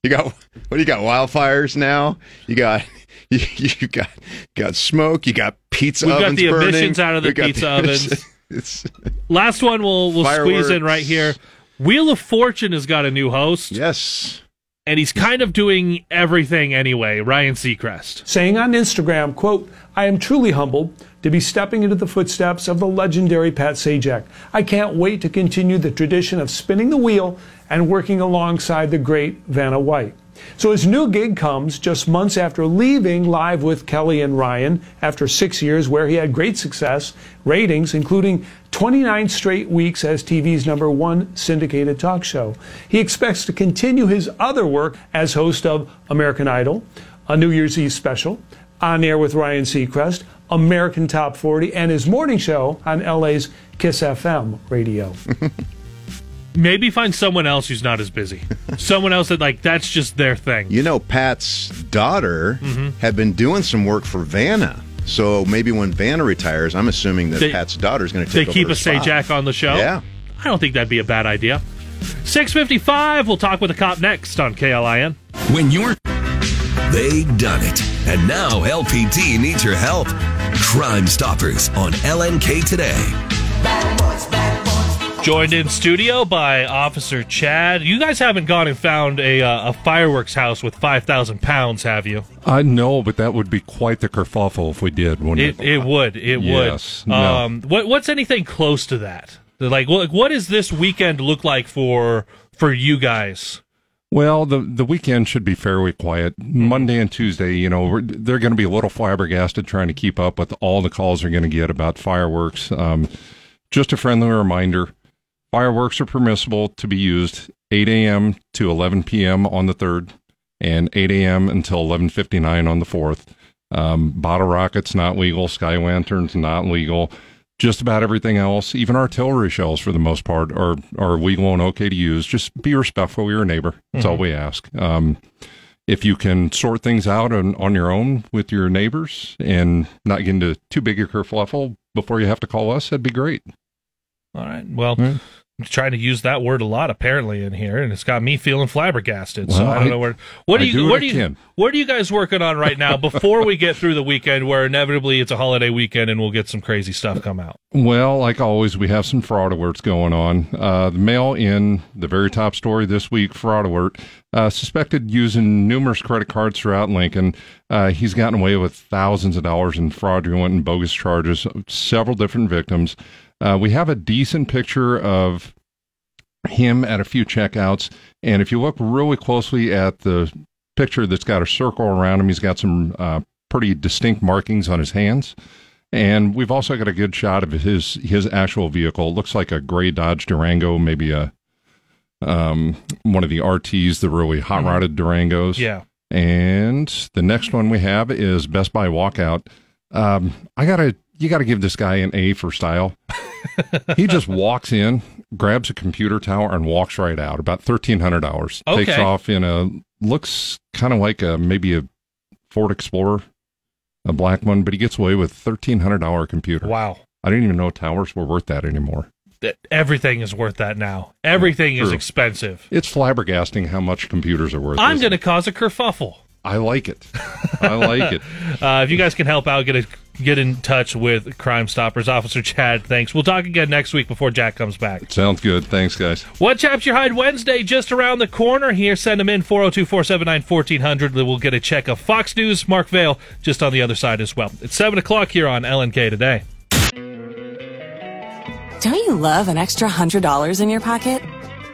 You got what do you got? Wildfires now. You got you, you got got smoke. You got pizza. We've got ovens the burning. emissions out of the We got pizza ovens. It's, Last one we'll we'll squeeze in right here. Wheel of Fortune has got a new host. Yes. And he's kind of doing everything anyway, Ryan Seacrest. saying on Instagram, quote, I am truly humbled to be stepping into the footsteps of the legendary Pat Sajak. I can't wait to continue the tradition of spinning the wheel and working alongside the great Vanna White. So his new gig comes just months after leaving Live with Kelly and Ryan after six years where he had great success, ratings, including 29 straight weeks as TV's number one syndicated talk show. He expects to continue his other work as host of American Idol, a New Year's Eve special, On Air with Ryan Seacrest, American Top 40, and his morning show on LA's Kiss FM radio. Maybe find someone else who's not as busy. someone else that like that's just their thing. You know, Pat's daughter mm-hmm. had been doing some work for Vanna. So maybe when Vanna retires, I'm assuming that They- Pat's daughter is going to take. They take keep over a her spot. Sajak on the show. Yeah. I don't think that'd be a bad idea. 655, we'll talk with a cop next on KLIN. When you're. They done it. And now LPD needs your help. Crime Stoppers on LNK today. Joined in studio by Officer Chad. You guys haven't gone and found a, uh, a fireworks house with 5,000 pounds, have you? I know, but that would be quite the kerfuffle if we did, wouldn't It, it? it would. It Yes, would. no. Um, what, what's anything close to that? Like, what, what does this weekend look like for for you guys? Well, the the weekend should be fairly quiet. Monday and Tuesday, you know, we're, they're going to be a little flabbergasted trying to keep up with all the calls they're going to get about fireworks. Um, just a friendly reminder: fireworks are permissible to be used 8 a.m. to 11 p.m. on the third, and 8 a.m. until 11:59 on the fourth. Um, bottle rockets not legal. Sky lanterns not legal. Just about everything else, even artillery shells for the most part, are are legal and okay to use. Just be respectful of your neighbor. That's all Mhm. we ask. Um, if you can sort things out on, on your own with your neighbors and not get into too big a kerfuffle before you have to call us, that'd be great. All right. Well, trying to use that word a lot apparently in here, and it's got me feeling flabbergasted. so I don't I- know where. What do you? do what do you? can. What are you guys working on right now before we get through the weekend, where inevitably it's a holiday weekend and we'll get some crazy stuff come out? Well, like always, we have some fraud alerts going on. Uh, the mail in the very top story this week fraud alert uh, suspected using numerous credit cards throughout Lincoln. Uh, he's gotten away with thousands of dollars in fraudulent and bogus charges, of several different victims. Uh, we have a decent picture of him at a few checkouts. And if you look really closely at the picture that's got a circle around him, he's got some uh, pretty distinct markings on his hands. And we've also got a good shot of his his actual vehicle. It looks like a gray Dodge Durango, maybe a um, one of the RTs, the really hot rodded Durangos. Yeah. And the next one we have is Best Buy walkout. Um, I gotta, you gotta give this guy an A for style. he just walks in, grabs a computer tower, and walks right out. About thirteen hundred dollars. Takes off in a looks kind of like a maybe a Ford Explorer, a black one, but he gets away with thirteen hundred dollar computer. Wow. I didn't even know towers were worth that anymore. That everything is worth that now. Everything is expensive. It's flabbergasting how much computers are worth. I'm going to cause a kerfuffle. I like it. I like it. Uh, if you guys can help out, get a, get in touch with Crime Stoppers, Officer Chad. Thanks. We'll talk again next week before Jack comes back. Sounds good. Thanks, guys. What chaps your hide Wednesday just around the corner here. Send them in 402 479 1400. We'll get a check of Fox News, Mark Vale, just on the other side as well. It's 7 o'clock here on LNK today. Don't you love an extra $100 in your pocket?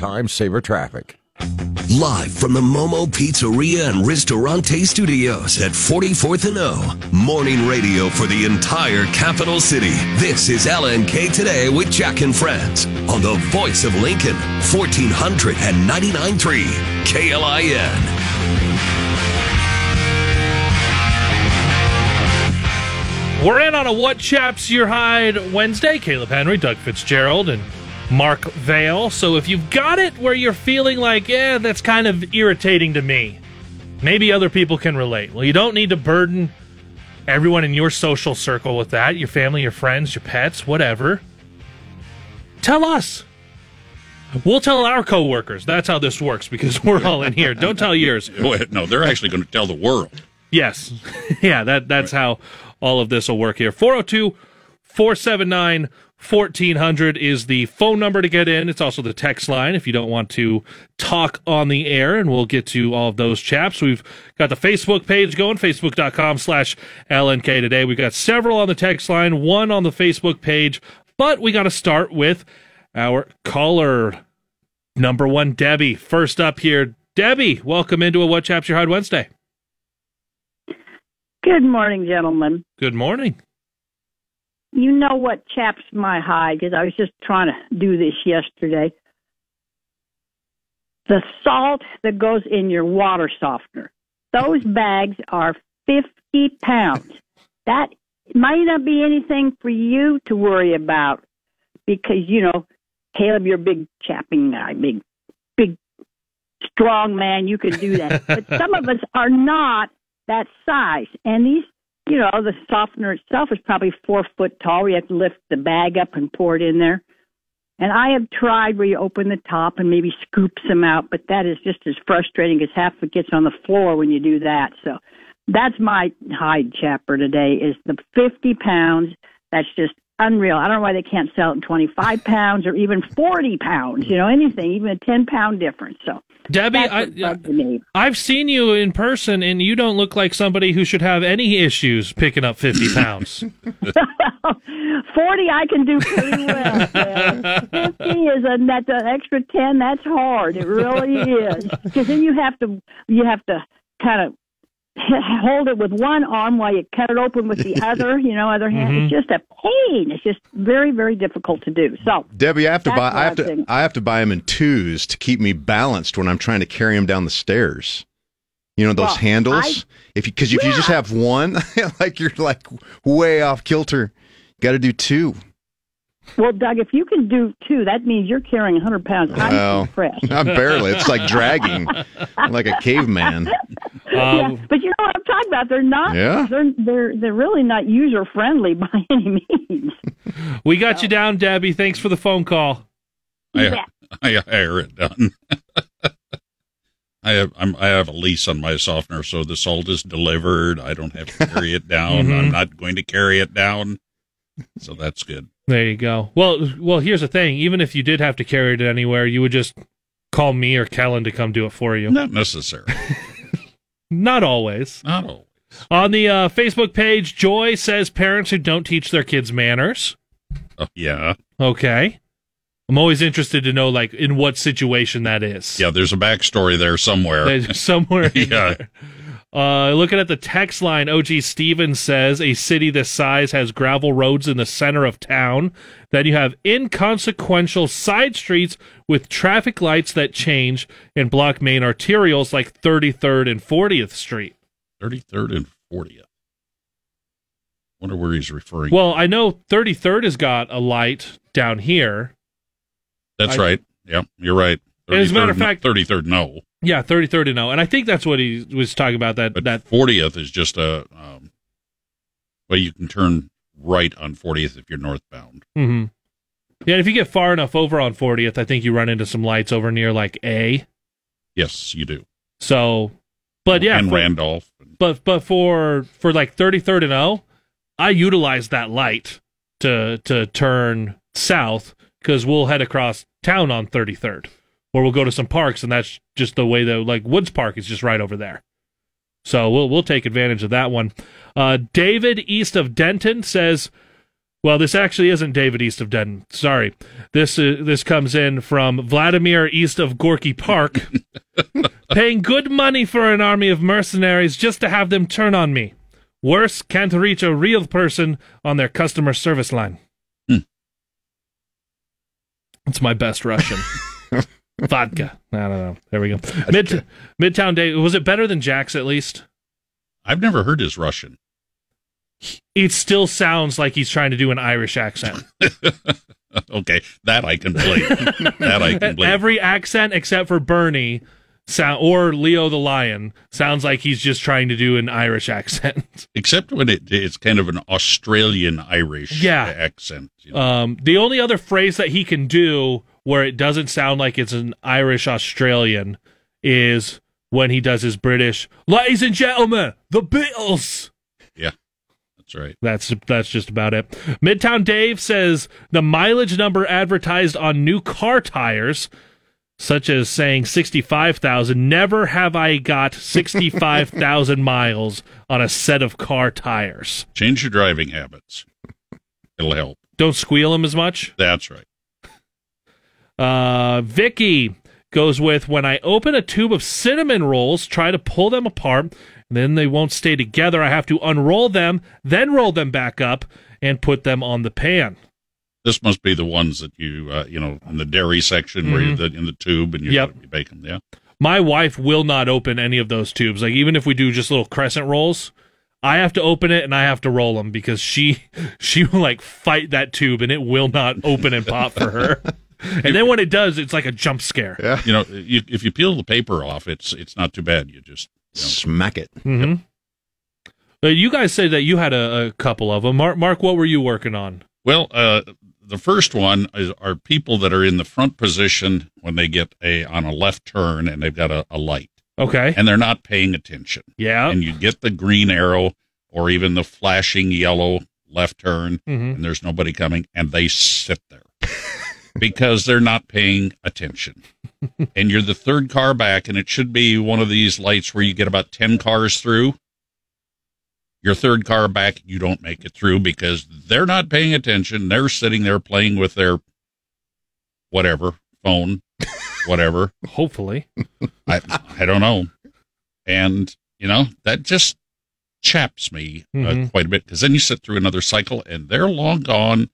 Time saver traffic. Live from the Momo Pizzeria and Ristorante Studios at 44th and O. Morning radio for the entire capital city. This is LNK Today with Jack and Friends on the voice of Lincoln, 1499.3 KLIN. We're in on a What Chaps Your Hide Wednesday. Caleb Henry, Doug Fitzgerald, and Mark Vale. So if you've got it where you're feeling like, yeah, that's kind of irritating to me, maybe other people can relate. Well, you don't need to burden everyone in your social circle with that your family, your friends, your pets, whatever. Tell us. We'll tell our coworkers. That's how this works because we're all in here. Don't tell yours. No, they're actually going to tell the world. Yes. yeah, that that's how all of this will work here. 402 479 1400 is the phone number to get in. It's also the text line if you don't want to talk on the air, and we'll get to all of those chaps. We've got the Facebook page going, facebook.com slash LNK today. We've got several on the text line, one on the Facebook page, but we got to start with our caller, number one, Debbie. First up here, Debbie, welcome into a What Chaps Your Hide Wednesday. Good morning, gentlemen. Good morning. You know what chaps my hide because I was just trying to do this yesterday. The salt that goes in your water softener. Those bags are 50 pounds. That might not be anything for you to worry about because, you know, Caleb, you're a big chapping guy, big, big, strong man. You can do that. but some of us are not that size. And these, you know, the softener itself is probably four foot tall. You have to lift the bag up and pour it in there. And I have tried where you open the top and maybe scoop some out, but that is just as frustrating as half of it gets on the floor when you do that. So that's my hide chapter today is the 50 pounds. That's just unreal. I don't know why they can't sell it in 25 pounds or even 40 pounds. You know, anything, even a 10 pound difference. So Debbie, that's I, what bugged me. I've seen you in person, and you don't look like somebody who should have any issues picking up 50 pounds. 40 I can do pretty well. Dad. 50 is a that the extra 10 that's hard. It really is. Cuz then you have to you have to kind of hold it with one arm while you cut it open with the other, you know, other hand. Mhm. It's just a pain. It's just very very difficult to do. So, Debbie, I have to buy. I have to. I have to buy them in twos to keep me balanced when I'm trying to carry them down the stairs. You know those Well, handles. if you because if you just have one, like you're like way off kilter. Got to do two. Well, Doug, if you can do two, that means you're carrying 100 pounds. I'm Well, impressed. I'm barely. It's like dragging, like a caveman. yeah, but you know what I'm talking about. They're not. Yeah. They're they're they're really not user friendly by any means. we got you down, Debbie. Thanks for the phone call. I, I hire it done. I have I'm, I have a lease on my softener, so the salt is delivered. I don't have to carry it down. Mhm. I'm not going to carry it down, so that's good. There you go. Well, well, here's the thing. Even if you did have to carry it anywhere, you would just call me or Kellen to come do it for you. Not necessary. Not always. Not always. On the uh, Facebook page, Joy says parents who don't teach their kids manners. Oh, yeah, Okay. I'm always interested to know, like, in what situation that is. yeah. There's a backstory there somewhere. There's somewhere. Yeah. there. Uh, looking at the text line, OG Stevens says a city this size has gravel roads in the center of town. Then you have inconsequential side streets with traffic lights that change and block main arterials like 33rd and 40th Street. 33rd and 40th. Wonder where he's referring. Well, I know 33rd has got a light down here. that's I- right. Yeah, you're right. As a matter of fact- 33rd no. Yeah, 33rd and no. And I think that's what he was talking about. That But that 40th is just a um, well, you can turn right on 40th if you're northbound. hmm Yeah, and if you get far enough over on 40th, I think you run into some lights over near like A. Yes, you do. So, but yeah, and for- Randolph. But but for for like 33rd and O, I utilize that light to to turn south because we'll head across town on 33rd, or we'll go to some parks, and that's just the way that like Woods Park is just right over there. So we'll we'll take advantage of that one. Uh, David east of Denton says. Well, this actually isn't David east of Denton. Sorry, this uh, this comes in from Vladimir east of Gorky Park, paying good money for an army of mercenaries just to have them turn on me. Worse, can't reach a real person on their customer service line. It's my best Russian. Vodka. I don't know. There we go. Mid Midtown Dave. Was it better than Jack's at least? I've never heard his Russian. It still sounds like he's trying to do an Irish accent. okay, that I can believe. that I can believe. Every accent except for Bernie sound or Leo the Lion sounds like he's just trying to do an Irish accent. Except when it, it's kind of an Australian Irish Yeah. accent. Um, the only other phrase that he can do where it doesn't sound like it's an Irish Australian is when he does his British, ladies and gentlemen, the Beatles. Yeah, that's right. That's that's just about it. Midtown Dave says the mileage number advertised on new car tires, such as saying sixty-five thousand. Never have I got sixty-five thousand miles on a set of car tires. Change your driving habits. It'll help. Don't squeal them as much. That's right. Uh, Vicky goes with when I open a tube of cinnamon rolls, try to pull them apart, and then they won't stay together. I have to unroll them, then roll them back up, and put them on the pan. This must be the ones that you, uh, you know, in the dairy section where Mhm. you're the, in the tube and you're Yep. to be baking. Yeah. My wife will not open any of those tubes. Like even if we do just little crescent rolls, I have to open it and I have to roll them because she she will like fight that tube and it will not open and pop for her. and then when it does, it's like a jump scare. Yeah. You know, you, if you peel the paper off, it's it's not too bad. You just you know, Smack it. hmm Uh, you guys said that you had a, a couple of them. Mark, Mark, what were you working on? Well, uh, the first one is, are people that are in the front position when they get a on a left turn and they've got a, a light Okay. and they're not paying attention. Yeah. And you get the green arrow or even the flashing yellow left turn, Mhm. and there's nobody coming, and they sit there because they're not paying attention. and you're the third car back, and it should be one of these lights where you get about 10 cars through. Your third car back, you don't make it through because they're not paying attention. They're sitting there playing with their whatever phone, whatever. Hopefully. I I don't know, and you know that just chaps me uh, Mhm. quite a bit because then you sit through another cycle and they're long gone,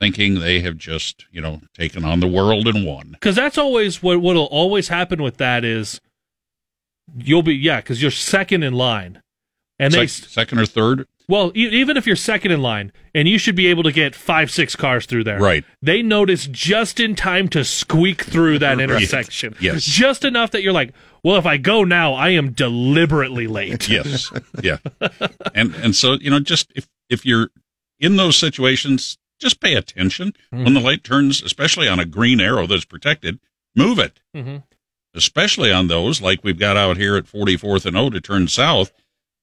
thinking they have just you know taken on the world and won. Because that's always what what'll always happen with that is you'll be yeah because you're second in line, and they Sec- second or third, well e- even if you're second in line and you should be able to get five six cars through there. Right. they notice just in time to squeak through that intersection. Yes. just enough that you're like well if I go now I am deliberately late. Yes, yeah, and and so you know just if if you're in those situations, just pay attention when the light turns, especially on a green arrow that's protected. Move it. Mhm. especially on those like we've got out here at 44th and O to turn south,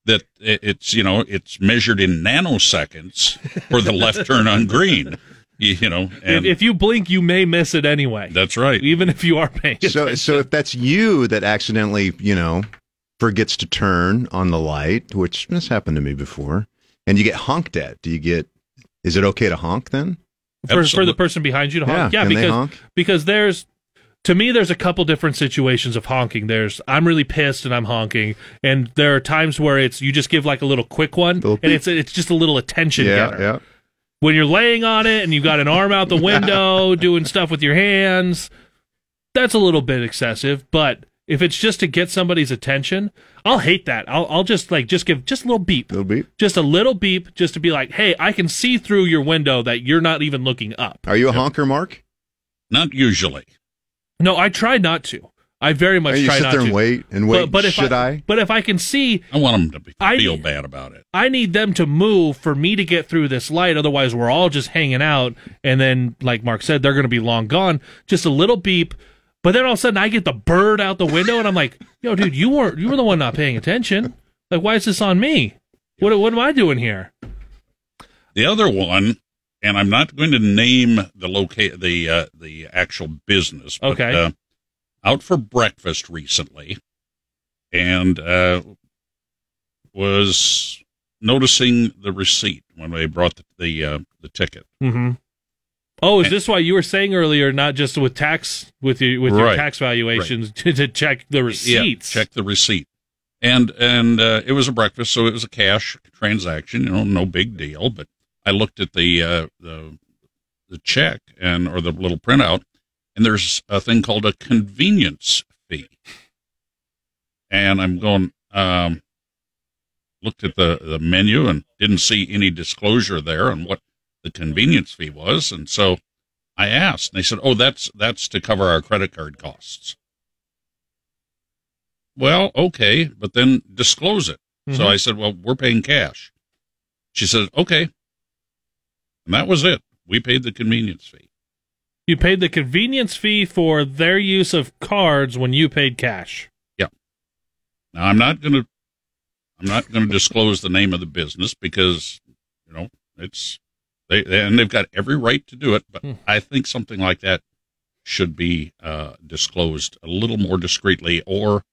that it's, you know, it's measured in nanoseconds for the left turn on green, you, you know, if, if you blink you may miss it anyway that's right. even if you are paying So, attention. so if that's you that accidentally, you know, forgets to turn on the light, which has happened to me before, and you get honked at, do you get? Is it okay to honk then? for, for the person behind you to honk. Yeah, Yeah, because honk? because there's to me there's a couple different situations of honking. There's I'm really pissed and I'm honking, and there are times where it's you just give like a little quick one, Little and it's it's just a little attention yeah, getter. yeah. When you're laying on it and you've got an arm out the window doing stuff with your hands, that's a little bit excessive. But if it's just to get somebody's attention, I'll hate that. I'll I'll just like just give just a little beep, Little beep. just a little beep, just to be like, hey, I can see through your window that you're not even looking up. Are you a honker, Mark? Not usually. No, I try not to. I very much Or you try sit not there to. and wait and wait. But, but if Should I? But if I can see, I want them to be, I- feel bad about it. I need them to move for me to get through this light. Otherwise, we're all just hanging out, and then, like Mark said, they're going to be long gone. Just a little beep, but then all of a sudden, I get the bird out the window, and I'm like, "Yo, dude, you weren't you were the one not paying attention. Like, why is this on me? What what am I doing here?" The other one, and I'm not going to name the locate the uh, the actual business. But, Okay. Uh, out for breakfast recently, and uh, was noticing the receipt when they brought the the, uh, the ticket. Mm-hmm. Oh, is this why you were saying earlier, not just with tax with your with your Right. tax valuations to, to check the receipts? Yeah, check the receipt. And and uh, it was a breakfast, so it was a cash transaction. You know, no big deal. But I looked at the uh, the the check and or the little printout, and there's a thing called a convenience fee. And I'm going. Um, looked at the the menu and didn't see any disclosure there on what the convenience fee was, and so I asked, and they said, "Oh, that's that's to cover our credit card costs." Well, okay, but then disclose it. So Mhm. I said, well, we're paying cash. She said, okay. And that was it. We paid the convenience fee. You paid the convenience fee for their use of cards when you paid cash. Yeah. Now I'm not going to, I'm not going to disclose the name of the business because, you know, it's, they, and they've got every right to do it, but Hmm. I think something like that should be uh, disclosed a little more discreetly or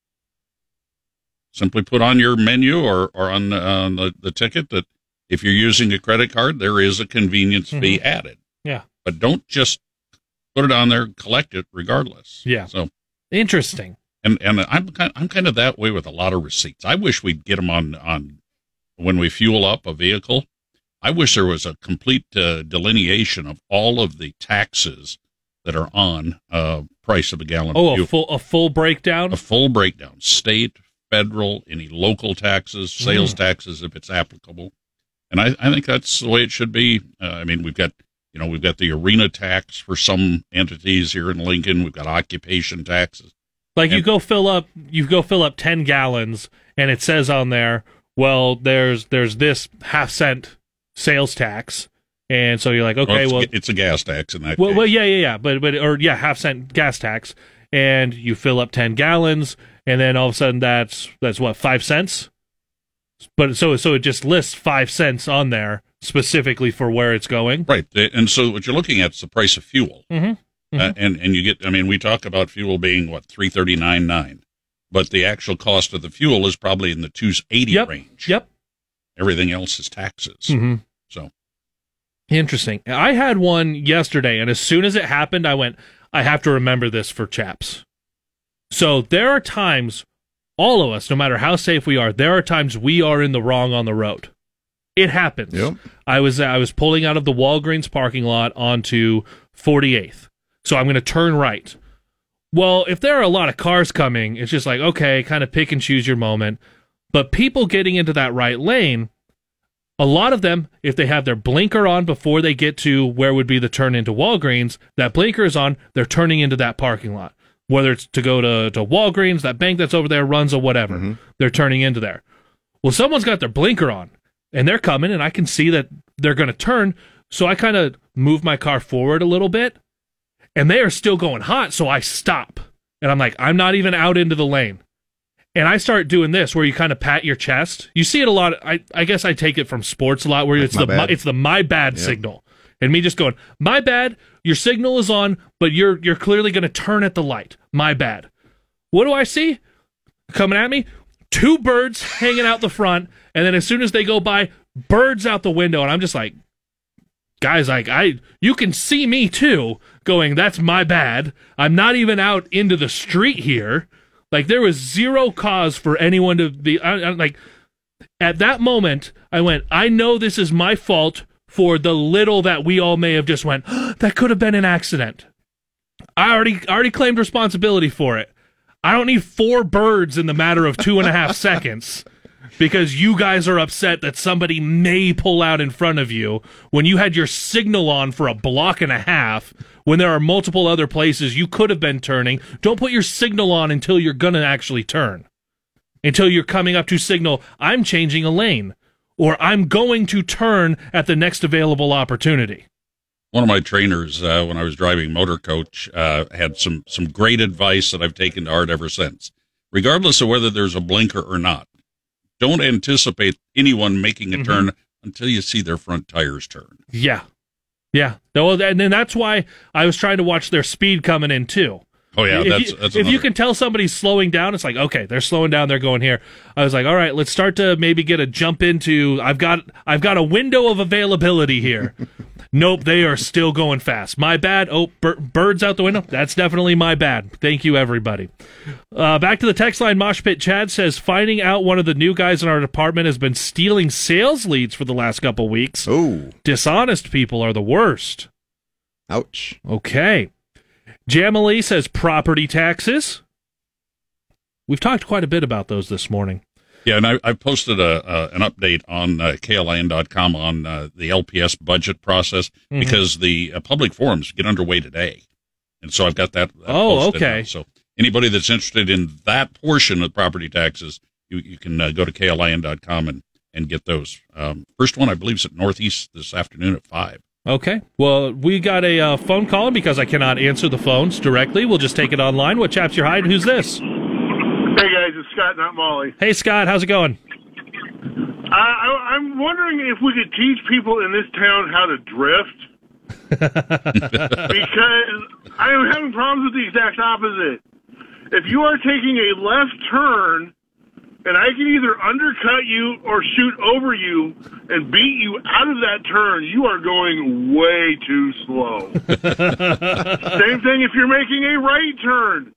simply put on your menu or, or on, uh, on the, the ticket that if you're using a credit card, there is a convenience fee Mhm. added. Yeah. But don't just put it on there, collect it regardless. Yeah. So, Interesting. and and I'm kind I'm kind of that way with a lot of receipts. I wish we'd get them on on when we fuel up a vehicle. I wish there was a complete uh, delineation of all of the taxes that are on uh, price of a gallon. Oh, of a full a full breakdown. a full breakdown: state, federal, any local taxes, sales Mm. taxes if it's applicable. And I, I think that's the way it should be. Uh, I mean, we've got you know we've got the arena tax for some entities here in Lincoln. We've got occupation taxes. Like you go fill up, you go fill up ten gallons, and it says on there, well, there's there's this half cent sales tax, and so you're like, okay, it's, well, it's a gas tax in that well, case. well, yeah, yeah, yeah, but but or yeah, half cent gas tax, and you fill up ten gallons, and then all of a sudden that's that's what five cents, but so so it just lists five cents on there, specifically for where it's going. Right. And so what you're looking at is the price of fuel. Mm-hmm. Uh, and and you get I mean we talk about fuel being what 339.9 but the actual cost of the fuel is probably in the 280 Yep. range. Yep. Everything else is taxes. Mhm. So Interesting. I had one yesterday, and as soon as it happened, I went, I have to remember this for chaps. So there are times, all of us, no matter how safe we are, there are times we are in the wrong on the road. It happens. Yep. I was I was pulling out of the Walgreens parking lot onto 48th. So I'm going to turn right. Well, if there are a lot of cars coming, it's just like, okay, kind of pick and choose your moment. But people getting into that right lane, a lot of them, if they have their blinker on before they get to where would be the turn into Walgreens, that blinker is on, they're turning into that parking lot. Whether it's to go to, to Walgreens, that bank that's over there runs or whatever, mm-hmm. they're turning into there. Well, someone's got their blinker on and they're coming, and I can see that they're going to turn. So I kind of move my car forward a little bit, and they are still going hot. So I stop, and I'm like, I'm not even out into the lane. And I start doing this where you kind of pat your chest. You see it a lot. I, I guess I take it from sports a lot where it's my the my, bad. it's the my bad Yeah. signal, and me just going my bad. Your signal is on, but you're you're clearly going to turn at the light. My bad. What do I see coming at me? Two birds hanging out the front, and then as soon as they go by, birds out the window, and I'm just like, guys, like I, you can see me too, going, that's my bad. I'm not even out into the street here. Like there was zero cause for anyone to be I, I, like. At that moment, I went, I know this is my fault for the little that we all may have just went. Ah, that could have been an accident. I already already claimed responsibility for it. I don't need four birds in the matter of two and a half seconds because you guys are upset that somebody may pull out in front of you when you had your signal on for a block and a half when there are multiple other places you could have been turning. Don't put your signal on until you're going to actually turn. Until you're coming up to signal, I'm changing a lane or I'm going to turn at the next available opportunity. one of my trainers uh, when I was driving motor coach uh, had some some great advice that I've taken to heart ever since. Regardless of whether there's a blinker or not, don't anticipate anyone making a Mhm. turn until you see their front tires turn. Yeah. Yeah. And then that's why I was trying to watch their speed coming in too. Oh yeah, if that's you, that's if you can tell somebody's slowing down, it's like okay, they're slowing down, they're going here. I was like, all right, let's start to maybe get a jump into. I've got I've got a window of availability here. nope, they are still going fast. My bad. Oh, bir- birds out the window. That's definitely my bad. Thank you, everybody. Uh, back to the text line. Mosh Pit Chad says finding out one of the new guys in our department has been stealing sales leads for the last couple weeks. Oh, dishonest people are the worst. Ouch. Okay. Jamalee says property taxes. We've talked quite a bit about those this morning. Yeah, and I, I posted a, uh, an update on uh, KLIN.com on uh, the LPS budget process Mhm. because the uh, public forums get underway today, and so I've got that. Oh, okay. now. So anybody that's interested in that portion of property taxes, you, you can uh, go to KLIN.com and and get those. Um, first one, I believe, is at Northeast this afternoon at five. Okay. Well, we got a uh, phone call because I cannot answer the phones directly. We'll just take it online. What chaps your hide? Who's this? Hey guys, it's Scott, not Molly. Hey, Scott. How's it going? Uh, I, I'm wondering if we could teach people in this town how to drift. because I am having problems with the exact opposite. If you are taking a left turn, and I can either undercut you or shoot over you and beat you out of that turn, you are going way too slow. Same thing if you're making a right turn.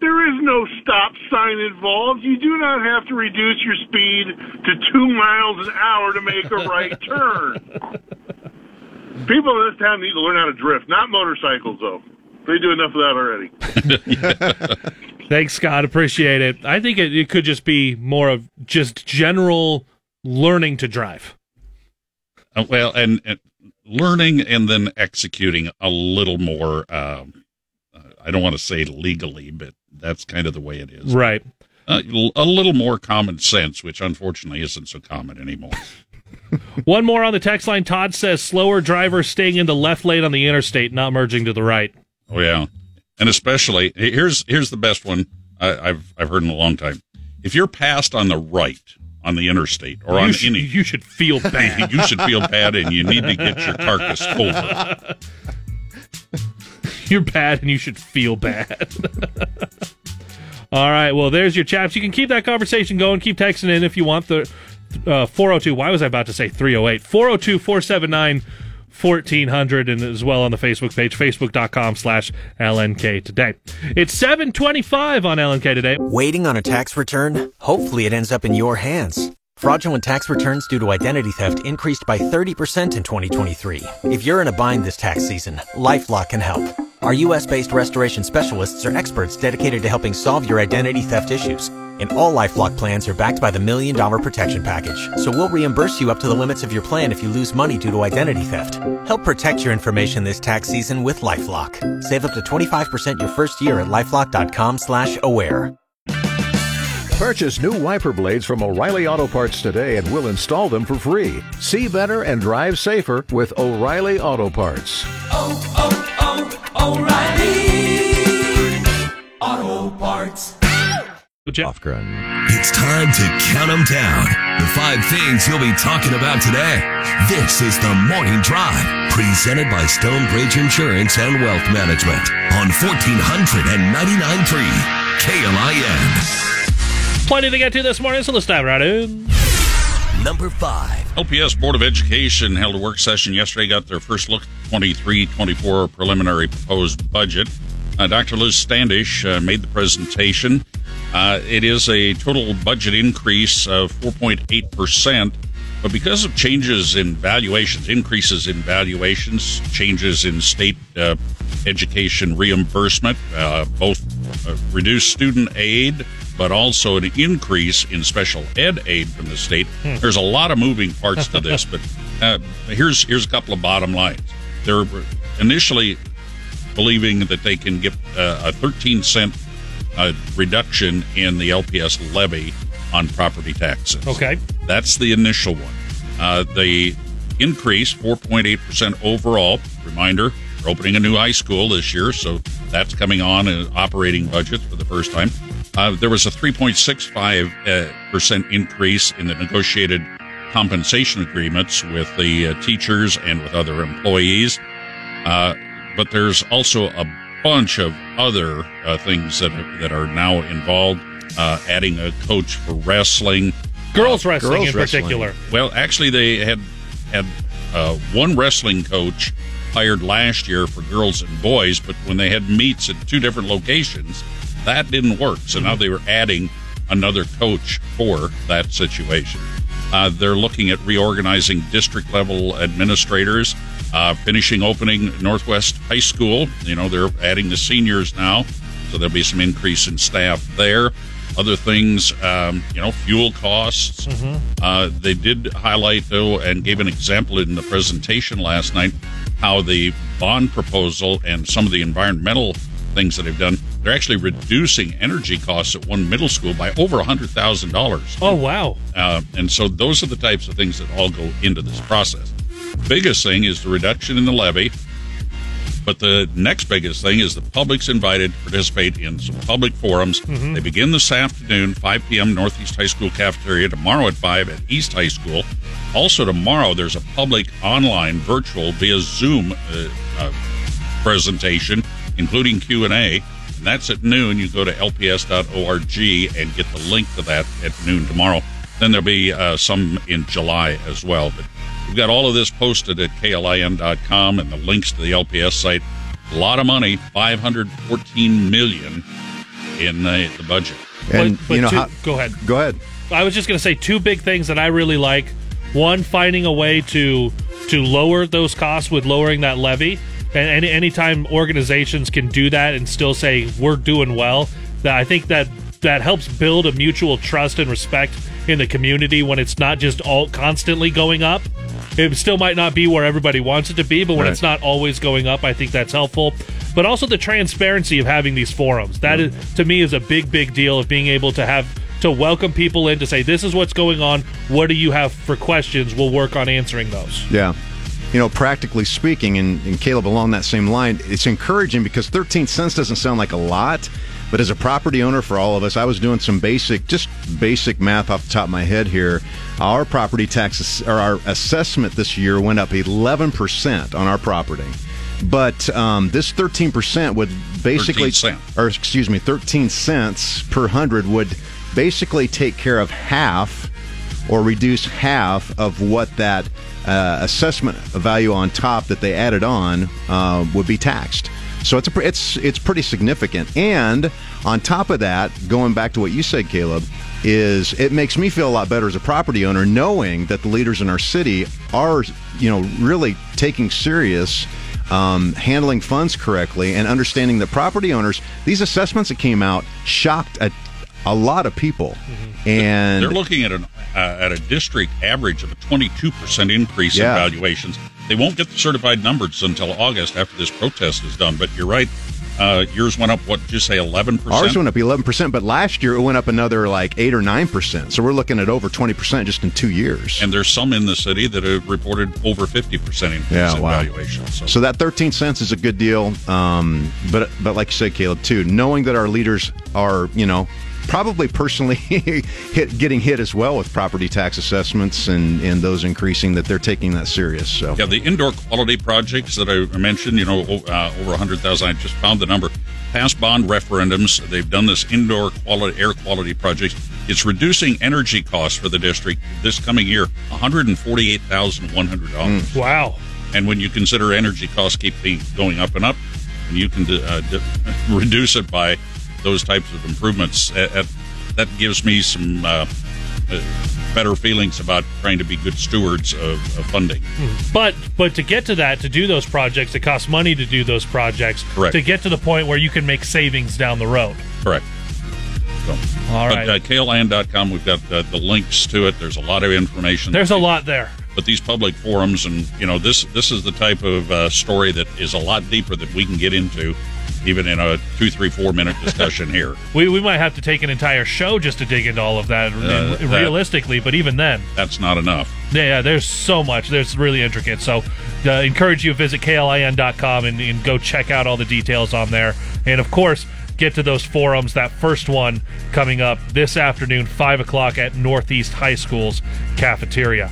There is no stop sign involved. You do not have to reduce your speed to two miles an hour to make a right turn. People in this town need to learn how to drift, not motorcycles, though. They do enough of that already. Thanks, Scott. Appreciate it. I think it, it could just be more of just general learning to drive. Uh, well, and, and learning and then executing a little more. Um, uh, I don't want to say legally, but that's kind of the way it is. Right. Uh, l- a little more common sense, which unfortunately isn't so common anymore. One more on the text line. Todd says slower drivers staying in the left lane on the interstate, not merging to the right. Oh yeah, and especially here's here's the best one I, I've I've heard in a long time. If you're passed on the right on the interstate or You on should- any. you should feel bad. you should feel bad, and you need to get your carcass over. You're bad and you should feel bad. All right. Well, there's your chaps. You can keep that conversation going. Keep texting in if you want. The uh, 402. Why was I about to say 308? 402 479 1400 and as well on the Facebook page, facebook.com slash LNK today. It's 725 on LNK today. Waiting on a tax return? Hopefully it ends up in your hands. Fraudulent tax returns due to identity theft increased by 30% in 2023. If you're in a bind this tax season, LifeLock can help. Our US-based restoration specialists are experts dedicated to helping solve your identity theft issues. And all LifeLock plans are backed by the Million Dollar Protection Package. So we'll reimburse you up to the limits of your plan if you lose money due to identity theft. Help protect your information this tax season with LifeLock. Save up to 25% your first year at LifeLock.com slash aware. Purchase new wiper blades from O'Reilly Auto Parts today and we'll install them for free. See better and drive safer with O'Reilly Auto Parts. oh, oh, oh O'Reilly Auto Parts. It's time to count them down. The five things you'll be talking about today. This is the Morning Drive, presented by Stonebridge Insurance and Wealth Management on 1499.3 KLIN. Plenty to get to this morning, so let's dive right in. Number five. LPS Board of Education held a work session yesterday, got their first look at 23 24 preliminary proposed budget. Uh, Dr. Liz Standish uh, made the presentation. Uh, it is a total budget increase of 4.8%, but because of changes in valuations, increases in valuations, changes in state uh, education reimbursement, uh, both uh, reduced student aid, but also an increase in special ed aid from the state. Hmm. There's a lot of moving parts to this, but uh, here's here's a couple of bottom lines. They're initially believing that they can get uh, a 13 cent uh, reduction in the LPS levy on property taxes. Okay. That's the initial one. Uh, the increase, 4.8% overall. Reminder, we're opening a new high school this year, so that's coming on in operating budget for the first time. Uh, there was a 3.65% uh, increase in the negotiated compensation agreements with the uh, teachers and with other employees. Uh, but there's also a bunch of other uh, things that are, that are now involved. Uh, adding a coach for wrestling, Girls wrestling in particular. Well, actually, they had had uh, one wrestling coach hired last year for girls and boys, but when they had meets at two different locations, that didn't work. So now they were adding another coach for that situation. Uh, they're looking at reorganizing district level administrators, uh, finishing opening Northwest High School. You know, they're adding the seniors now, so there'll be some increase in staff there. Other things, um, you know, fuel costs. Uh, they did highlight, though, and gave an example in the presentation last night how the bond proposal and some of the environmental things that they've done, they're actually reducing energy costs at one middle school by over $100,000. Oh, wow. Uh, and so those are the types of things that all go into this process. Biggest thing is the reduction in the levy. But the next biggest thing is the public's invited to participate in some public forums. Mhm. They begin this afternoon, 5 p.m. Northeast High School cafeteria. Tomorrow at 5 at East High School. Also tomorrow, there's a public online virtual via Zoom uh, uh, presentation, including Q and A. And that's at noon. You go to lps.org and get the link to that at noon tomorrow. Then there'll be uh, some in July as well. But we've got all of this posted at klin.com and the links to the LPS site. A lot of money, 514 million in the, the budget. And But you know two- how, go ahead. Go ahead. I was just going to say two big things that I really like. One, finding a way to to lower those costs with lowering that levy. And any anytime organizations can do that and still say we're doing well, that I think that that helps build a mutual trust and respect in the community when it's not just all constantly going up. It still might not be where everybody wants it to be, but when Right. it's not always going up, I think that's helpful. But also the transparency of having these forums. That is to me is a big, big deal of being able to have to welcome people in to say this is what's going on. What do you have for questions? We'll work on answering those. Yeah. You know, practically speaking, and, and Caleb along that same line, it's encouraging because 13 cents doesn't sound like a lot, But as a property owner for all of us, I was doing some basic, just basic math off the top of my head here. Our property taxes or our assessment this year went up 11% on our property. But um, this 13% would basically, 13 or excuse me, 13 cents per hundred would basically take care of half or reduce half of what that uh, assessment value on top that they added on uh, would be taxed. So it's a, it's it's pretty significant. And on top of that, going back to what you said, Caleb, is it makes me feel a lot better as a property owner knowing that the leaders in our city are you know really taking serious um, handling funds correctly and understanding that property owners these assessments that came out shocked a, a lot of people and They're looking at an uh, at a district average of a 22 percent increase Yeah. in valuations. They won't get the certified numbers until August after this protest is done. But you're right. Uh, yours went up. What did you say? 11 percent. Ours went up 11%, but last year it went up another like 8 or 9%. So we're looking at over 20% just in two years. And there's some in the city that have reported over 50 percent increase Yeah, in wow. valuation. So, So that 13 cents is a good deal. Um, but, but like you said, Caleb, too, knowing that our leaders are, you know, probably personally hit, getting hit as well with property tax assessments and, and those increasing, that they're taking that serious. So Yeah, the indoor quality projects that I mentioned, you know, o- uh, over 100,000, I just found the number. Past bond referendums, they've done this indoor quality, air quality project. It's reducing energy costs for the district this coming year, $148,100. Wow. And when you consider energy costs keep going up and up, and you can uh, reduce it by those types of improvements, uh, uh, that gives me some uh, uh, better feelings about trying to be good stewards of, of funding. But but to get to that, to do those projects, it costs money to do those projects. Correct. To get to the point where you can make savings down the road. Correct. So, All but, right. uh, KLIN.com, we've got uh, the links to it. There's a lot of information. There's a lot there. But these public forums, and you know, this this is the type of uh, story that is a lot deeper that we can get into, even in a two, three, four minute discussion here. We, we might have to take an entire show just to dig into all of that, Uh, re- that- realistically. But even then, That's not enough. yeah, yeah, there's so much. There's really intricate. So, uh, encourage you to visit klin.com and, and go check out all the details on there. And of course, get to those forums. That first one coming up this afternoon, five o'clock at Northeast High School's cafeteria.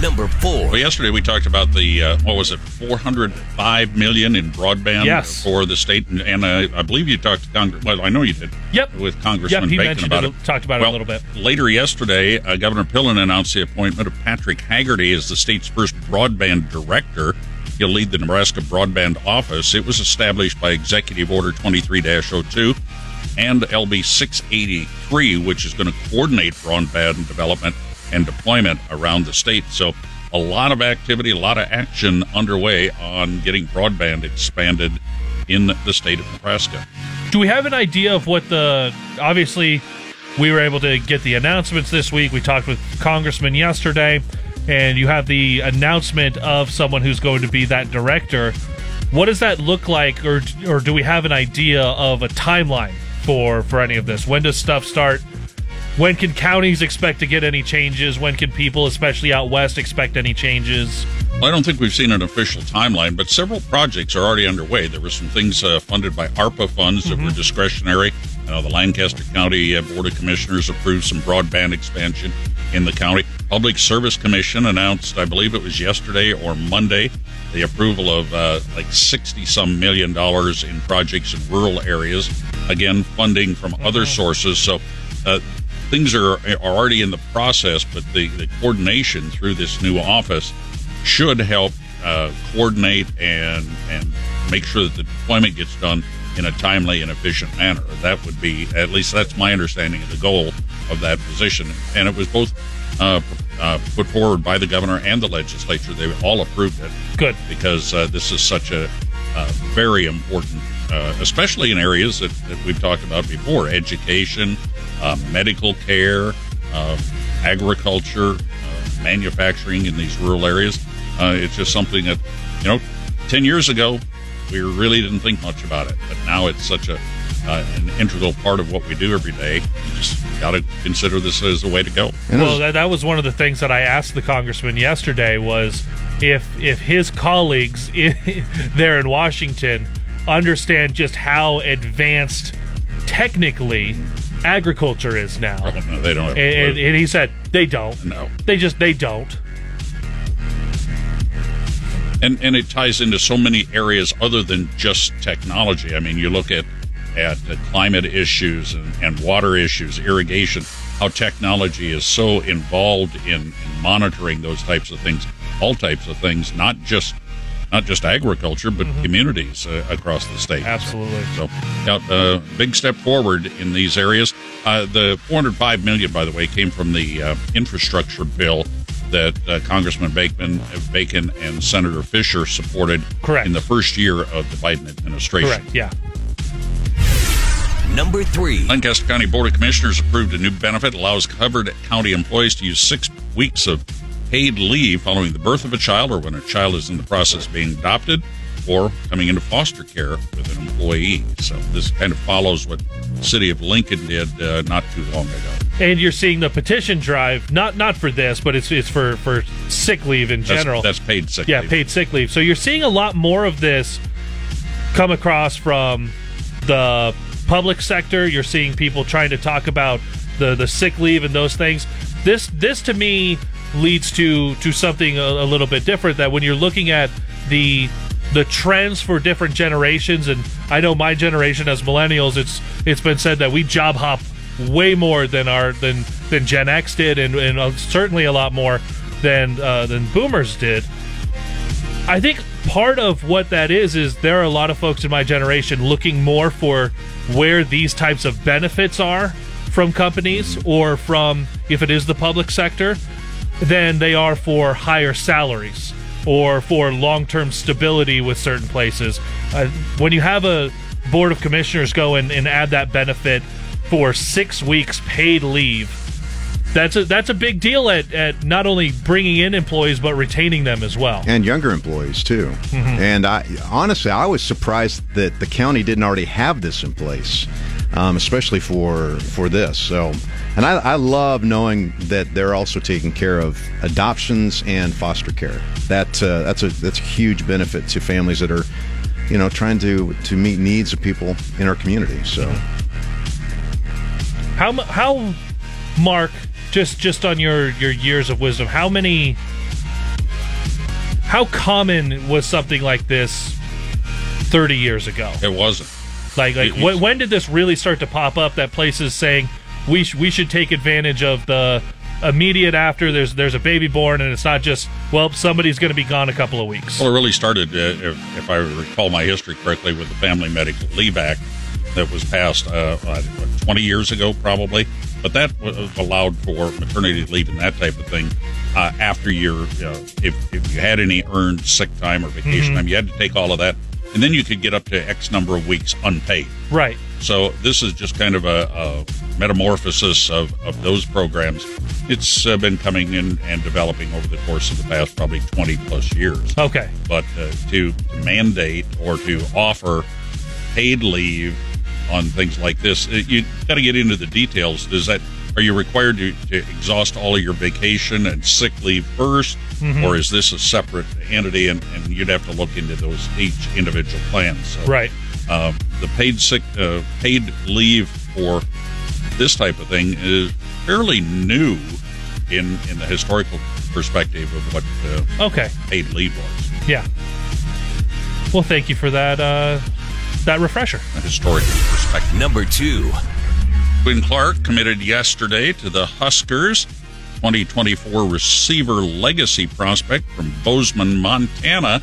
Number four. Well, yesterday we talked about the uh, what was it, 405 million in broadband Yes. for the state, and, and uh, I believe you talked to Congress. Well, I know you did. Yep. With Congressman Yep, he Bacon about it, it. talked about it a little bit. Later yesterday, uh, Governor Pillen announced the appointment of Patrick Haggerty as the state's first broadband director. He'll lead the Nebraska Broadband Office. It was established by Executive Order 23-02 and LB 683, which is going to coordinate broadband development and deployment around the state. So, a lot of activity, a lot of action underway on getting broadband expanded in the state of Nebraska. Do we have an idea of what the obviously we were able to get the announcements this week. We talked with Congressman yesterday, and you have the announcement of someone who's going to be that director. What does that look like, or or do we have an idea of a timeline for for any of this? When does stuff start? When can counties expect to get any changes? When can people, especially out west, expect any changes? Well, I don't think we've seen an official timeline, but several projects are already underway. There were some things uh, funded by ARPA funds that were discretionary. I know the Lancaster County uh, Board of Commissioners approved some broadband expansion in the county. Public Service Commission announced, I believe it was yesterday or Monday, the approval of uh, like 60 some million dollars in projects in rural areas. Again, funding from other sources. So, uh, things are, are already in the process, but the, the coordination through this new office should help uh, coordinate and and make sure that the deployment gets done in a timely and efficient manner. That would be at least that's my understanding of the goal of that position. And it was both uh, uh, put forward by the governor and the legislature. They all approved it. Good because uh, this is such a very important, uh, especially in areas that, that we've talked about before: education, medical care, uh, agriculture, uh, manufacturing in these rural areas. Uh, it's just something that, you know, 10 years ago, we really didn't think much about it. But now it's such a uh, an integral part of what we do every day. You just got to consider this as a way to go. well, that, that was one of the things that I asked the congressman yesterday was if if his colleagues in, there in Washington understand just how advanced technically agriculture is now. No, they don't. Have And, and, he said they don't. No. They just they don't. and and it ties into so many areas other than just technology. I mean, you look at at climate issues and, and water issues, irrigation, how technology is so involved in, in monitoring those types of things, all types of things, not just not just agriculture, but communities uh, across the state. Absolutely. So, yeah, uh, big step forward in these areas. Uh, the 405 million, by the way, came from the uh, infrastructure bill that uh, Congressman Bacon, Bacon and Senator Fischer supported Correct. in the first year of the Biden administration. Correct. Yeah. Number three. Lancaster County Board of Commissioners approved a new benefit allows covered county employees to use six weeks of paid leave following the birth of a child or when a child is in the process of being adopted or coming into foster care with an employee. So this kind of follows what the city of Lincoln did uh, not too long ago. And you're seeing the petition drive, not not for this, but it's it's for for sick leave in That's- general. that's paid sick yeah, leave. paid sick leave. So you're seeing a lot more of this come across from the public sector. You're seeing people trying to talk about the the sick leave and those things. This this to me leads to to something a, a little bit different. That when you're looking at the the trends for different generations, and I know my generation as millennials, it's it's been said that we job hop way more than our than than Gen X did, and, and uh, certainly a lot more than uh, than Boomers did. I think part of what that is is there are a lot of folks in my generation looking more for where these types of benefits are from companies or from if it is the public sector than they are for higher salaries or for long-term stability with certain places. Uh, when you have a board of commissioners go and, and add that benefit for six weeks paid leave, that's a that's a big deal at, at not only bringing in employees but retaining them as well. and younger employees too. Mhm. And I honestly, I was surprised that the county didn't already have this in place, um, especially for for this. So, and I, I love knowing that they're also taking care of adoptions and foster care. That uh, that's a that's a huge benefit to families that are, you know, trying to to meet needs of people in our community. So. How how Mark just just on your your years of wisdom, how many how common was something like this 30 years ago? It wasn't. Like like when, did this really start to pop up that places saying we sh- we should take advantage of the immediate after there's there's a baby born and it's not just well somebody's going to be gone a couple of weeks. Well, it really started, uh, if, if I recall my history correctly, with the Family Medical Leave Act that was passed uh, what, 20 years ago, probably. But that was allowed for maternity leave and that type of thing uh, after your, you know, if, if you had any earned sick time or vacation Mhm. time, you had to take all of that. And then you could get up to X number of weeks unpaid. Right. So this is just kind of a, a metamorphosis of, of those programs. It's uh, been coming in and developing over the course of the past probably 20 plus years. Okay. But uh, to, to mandate or to offer paid leave on things like this, uh, you got to get into the details. Does that are you required to, to exhaust all of your vacation and sick leave 1st Mhm. or is this a separate entity? And, and you'd have to look into those each individual plans. So, Right. um, the paid sick, uh, paid leave for this type of thing is fairly new in in the historical perspective of what uh, Okay. paid leave was. Yeah. Well, thank you for that uh that refresher. A historical perspective. Number two. Quinn Clark committed yesterday to the Huskers. 2024 receiver legacy prospect from Bozeman, Montana.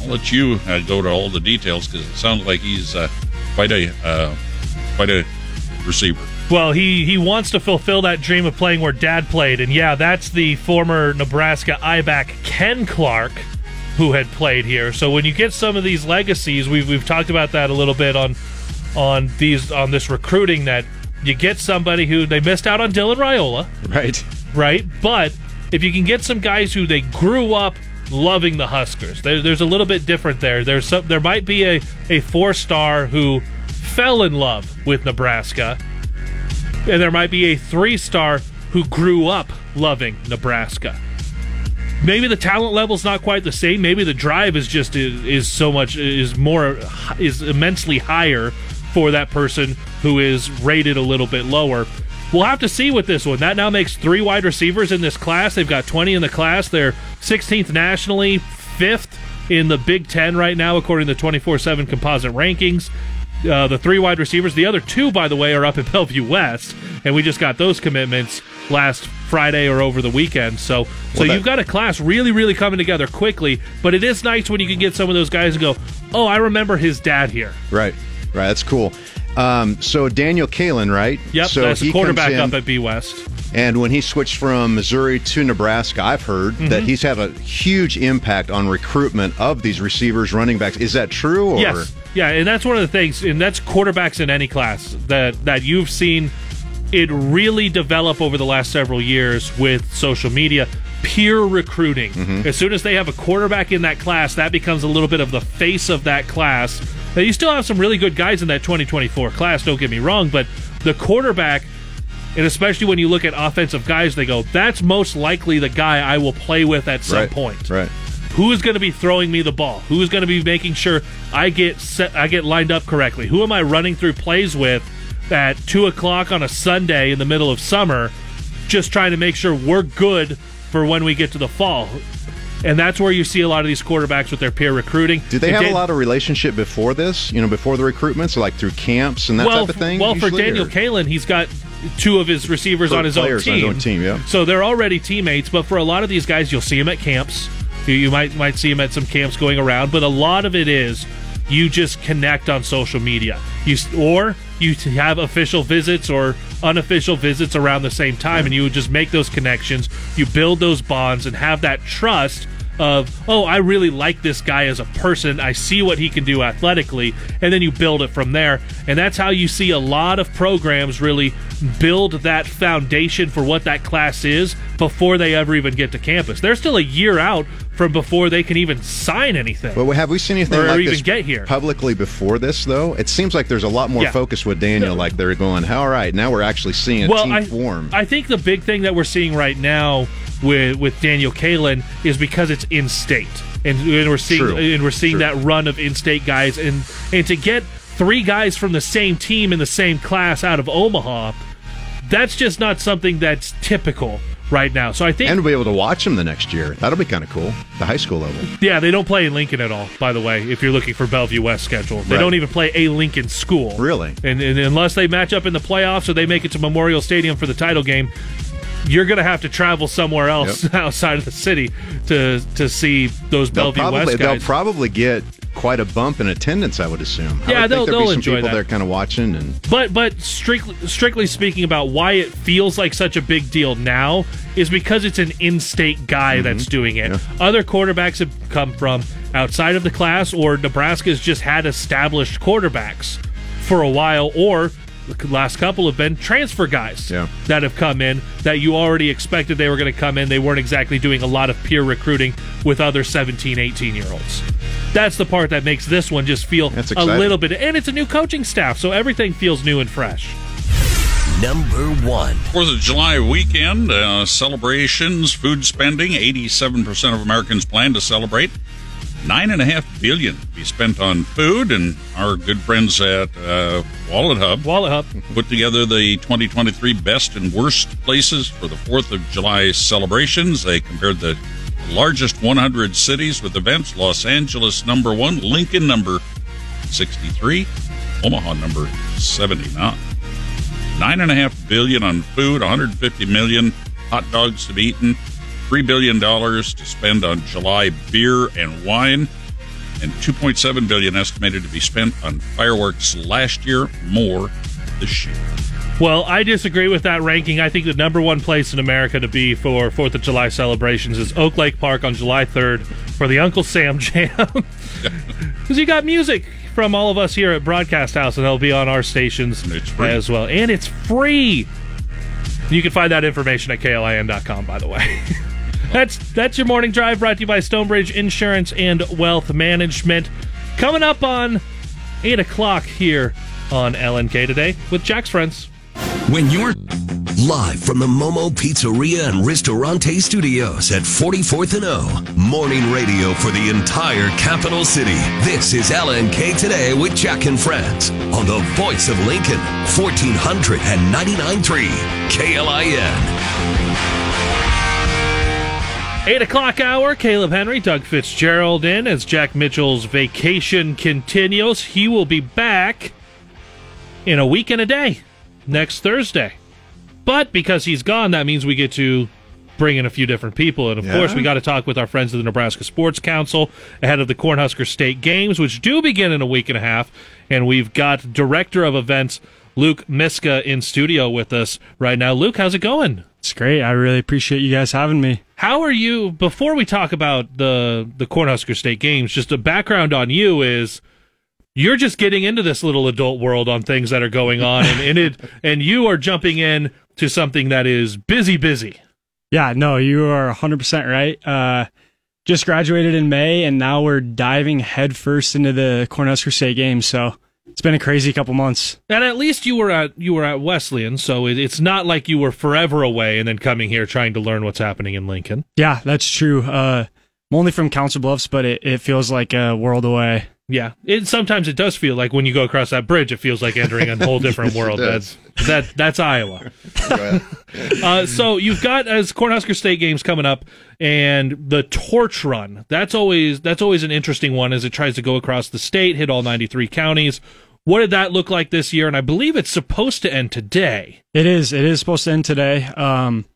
I'll let you uh, go to all the details because it sounds like he's uh, quite a uh, quite a receiver. Well, he he wants to fulfill that dream of playing where Dad played, and yeah, that's the former Nebraska I-back Ken Clark who had played here. So when you get some of these legacies, we've we've talked about that a little bit on on these on this recruiting that you get somebody who they missed out on Dylan Raiola, Right. right? But if you can get some guys who they grew up loving the Huskers, there, there's a little bit different there. There's some, there might be a, a four star who fell in love with Nebraska, and there might be a three star who grew up loving Nebraska. maybe the talent level's not quite the same. Maybe the drive is just is, is so much is more is immensely higher for that person who is rated a little bit lower. We'll have to see with this one. That now makes three wide receivers in this class. They've got 20 in the class. They're 16th nationally, fifth in the Big Ten right now, according to the 24 7 composite rankings. Uh, the three wide receivers. The other two, by the way, are up in Bellevue West, and we just got those commitments last Friday or over the weekend. So, so Well, that- you've got a class really, really coming together quickly. But it is nice when you can get some of those guys and go, "Oh, I remember his dad here." Right, right. That's cool. Um, so Daniel Kaelin, right? Yep, so that's the comes quarterback in- up at B West. And when he switched from Missouri to Nebraska, I've heard that Mhm. he's had a huge impact on recruitment of these receivers, running backs. Is that true? Or? Yes, yeah, and that's one of the things, and that's quarterbacks in any class that that you've seen it really develop over the last several years with social media. Peer recruiting. Mm-hmm. As soon as they have a quarterback in that class, that becomes a little bit of the face of that class. Now, you still have some really good guys in that 2024 class, don't get me wrong, but the quarterback, and especially when you look at offensive guys, they go, that's most likely the guy I will play with at some Right, point. Right. Who is going to be throwing me the ball? Who is going to be making sure I get set, I get lined up correctly? Who am I running through plays with at two o'clock on a Sunday in the middle of summer, just trying to make sure we're good for when we get to the fall? And that's where you see a lot of these quarterbacks with their peer recruiting. Do they have Dan- a lot of relationship before this? You know, before the recruitments, like through camps and that well, type of thing. Well, for Daniel or- Kaelin, he's got two of his receivers For on his own players on team. his own team, yeah. So they're already teammates. But for a lot of these guys, you'll see them at camps. You, you might might see them at some camps going around. But a lot of it is you just connect on social media. You or you have official visits or unofficial visits around the same time, and you would just make those connections. You build those bonds and have that trust of oh i really like this guy as a person. I see what he can do athletically. And then you build it from there. And that's how you see a lot of programs really build that foundation for what that class is before they ever even get to campus. They're still a year out from before they can even sign anything But have we seen anything or like even this get here publicly before this, though? It seems like there's a lot more Yeah. focus with Daniel. Like they're going, all right, now we're actually seeing a team I, form. I think the big thing that we're seeing right now with with Daniel Kaelin is because it's in state, and, and we're seeing True. and we're seeing True. that run of in state guys, and and to get three guys from the same team in the same class out of Omaha, that's just not something that's typical right now. So I think and we'll be able to watch them the next year. That'll be kind of cool. The high school level. Yeah, they don't play in Lincoln at all, by the way, if you're looking for Bellevue West schedule. They Right. don't even play a Lincoln school. Really? And, and unless they match up in the playoffs or they make it to Memorial Stadium for the title game, you're going to have to travel somewhere else outside of the city to to see those They'll Bellevue probably West they'll guys. probably get quite a bump in attendance. I would assume. I Yeah, would they'll- think there'd they'll be some enjoy people that. there kind of watching and But but strictly strictly speaking about why it feels like such a big deal now is because it's an in-state guy Mm-hmm. that's doing it. Other quarterbacks have come from outside of the class, or Nebraska's just had established quarterbacks for a while, or the last couple have been transfer guys Yeah. that have come in that you already expected they were going to come in. They weren't exactly doing a lot of peer recruiting with other 17, 18 year olds. That's the part that makes this one just feel a little bit, and it's a new coaching staff, so everything feels new and fresh. Number one. Fourth of July weekend, uh, celebrations, food spending. 87% of Americans plan to celebrate. Nine and a half billion to be spent on food, and our good friends at uh, Wallet Hub, Wallet Hub, put together the 2023 best and worst places for the Fourth of July celebrations. They compared the largest 100 cities with events: Los Angeles number one, Lincoln number 63, Omaha number 79. Nine and a half billion on food, 150 million hot dogs to be eaten, three billion dollars to spend on July beer and wine, and 2.7 billion estimated to be spent on fireworks last year. More this year. Well, I disagree with that ranking. I think the number one place in America to be for Fourth of July celebrations is Oak Lake Park on July 3rd for the Uncle Sam Jam. Because you got music from all of us here at Broadcast House, and they'll be on our stations as well. And it's free. You can find that information at klin.com, by the way. that's that's your morning drive brought to you by Stonebridge Insurance and Wealth Management. Coming up on 8 o'clock here on LNK today with Jack's Friends. When you're Live from the Momo Pizzeria and Ristorante Studios at 44th and O. Morning radio for the entire capital city. This is LNK Today with Jack and Friends on the voice of Lincoln, 1499.3 KLIN. 8 o'clock hour, Caleb Henry, Doug Fitzgerald in as Jack Mitchell's vacation continues. He will be back in a week and a day next Thursday. But because he's gone, that means we get to bring in a few different people. And of Yeah. course, we got to talk with our friends of the Nebraska Sports Council ahead of the Cornhusker State Games, which do begin in a week and a half. And we've got Director of Events Luke Mieska in studio with us right now. Luke, how's it going? It's great. I really appreciate you guys having me. How are you? Before we talk about the the Cornhusker State games, just a background on you is you're just getting into this little adult world on things that are going on, and, and it and you are jumping in to something that is busy, busy. Yeah, no, you are 100% right. Uh, just graduated in May, and now we're diving headfirst into the Cornhusker State Games. So it's been a crazy couple months. And at least you were at you were at Wesleyan, so it, it's not like you were forever away and then coming here trying to learn what's happening in Lincoln. Yeah, that's true. Uh, I'm only from Council Bluffs, but it, it feels like a world away. Yeah, it sometimes it does feel like when you go across that bridge, it feels like entering a whole different world. That's that that's Iowa. uh, so you've got as Cornhusker State games coming up, and the torch run. That's always that's always an interesting one as it tries to go across the state, hit all ninety three counties. What did that look like this year? And I believe it's supposed to end today. It is. It is supposed to end today. Um,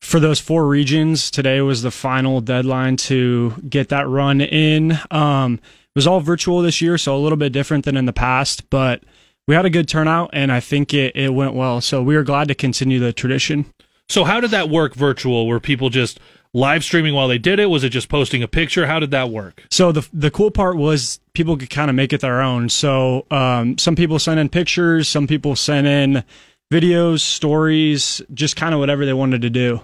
for those four regions, today was the final deadline to get that run in. Um, it was all virtual this year, so a little bit different than in the past, but we had a good turnout, and I think it, it went well. So we are glad to continue the tradition. So how did that work virtual? Were people just live streaming while they did it? Was it just posting a picture? How did that work? So the the cool part was people could kind of make it their own. So um, some people sent in pictures, some people sent in videos, stories, just kind of whatever they wanted to do.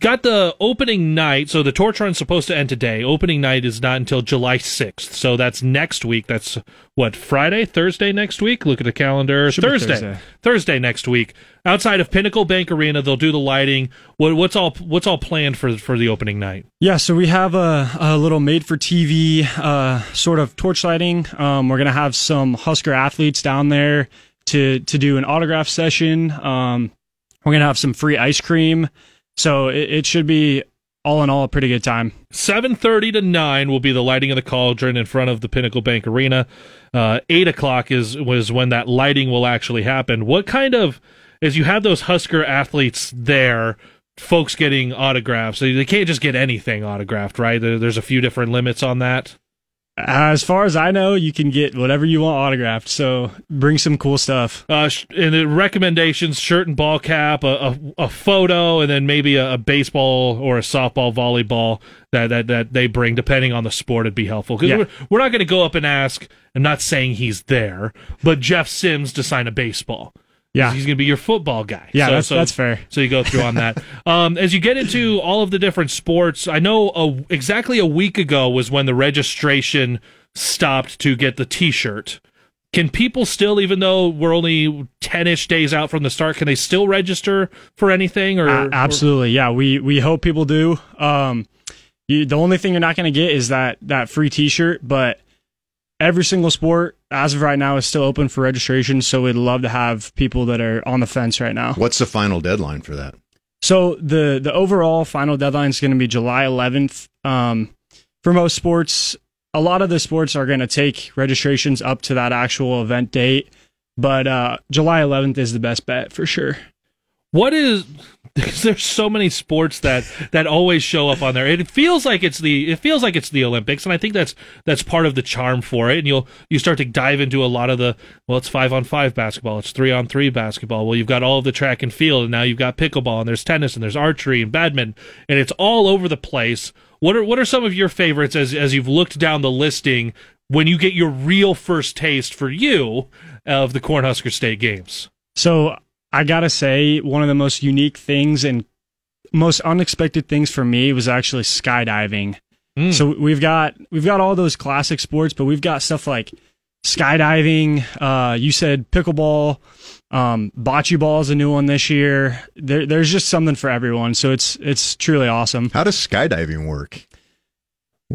Got the opening night. So the torch run's supposed to end today. Opening night is not until July 6th. So that's next week. That's what, Friday, Thursday next week? Look at the calendar. Thursday. Thursday. Thursday next week. Outside of Pinnacle Bank Arena, they'll do the lighting. What, what's all what's all planned for for the opening night? Yeah, so we have a, a little made for TV uh, sort of torch lighting. Um, we're gonna have some Husker athletes down there to to do an autograph session. Um, we're gonna have some free ice cream. So it, it should be all in all a pretty good time. 7.30 to 9 will be the lighting of the cauldron in front of the pinnacle bank arena. Uh, 8 o'clock is was when that lighting will actually happen. What kind of as you have those husker athletes there folks getting autographs they they can't just get anything autographed right? There- there's a few different limits on that As far as I know, you can get whatever you want autographed. So bring some cool stuff. uh, sh- and the recommendations shirt and ball cap a, a, a photo and then maybe a, a baseball or a softball volleyball that, that, that they bring depending on the sport would be helpful because Yeah. we're, we're not going to go up and ask i'm not saying he's there but jeff sims to sign a baseball Yeah. he's going to be your football guy Yeah, that's- that's fair. so you go through on that um, as you get into all of the different sports i know a, exactly a week ago was when the registration stopped to get the t-shirt can people still, even though we're only ten-ish days out from the start, can they still register for anything? Or A- absolutely, yeah. We we hope people do. Um, you, the only thing you're not going to get is that that free T-shirt, but every single sport as of right now is still open for registration. So we'd love to have people that are on the fence right now. What's the final deadline for that? So the the overall final deadline is going to be July 11th. Um, for most sports, a lot of the sports are going to take registrations up to that actual event date, but uh, July 11th is the best bet for sure. What is? There's so many sports that that always show up on there. It feels like it's the it feels like it's the Olympics, and I think that's that's part of the charm for it. And you'll you start to dive into a lot of the well, it's five on five basketball, it's three on three basketball. Well, you've got all of the track and field, and now you've got pickleball, and there's tennis, and there's archery and badminton, and it's all over the place. What are what are some of your favorites as as you've looked down the listing when you get your real first taste for you of the Cornhusker State games? So I gotta say, one of the most unique things and most unexpected things for me was actually skydiving. So we've got we've got all those classic sports, but we've got stuff like skydiving. Uh, you said pickleball. Um, bocce ball is a new one this year. There, there's just something for everyone. So it's it's truly awesome. How does skydiving work?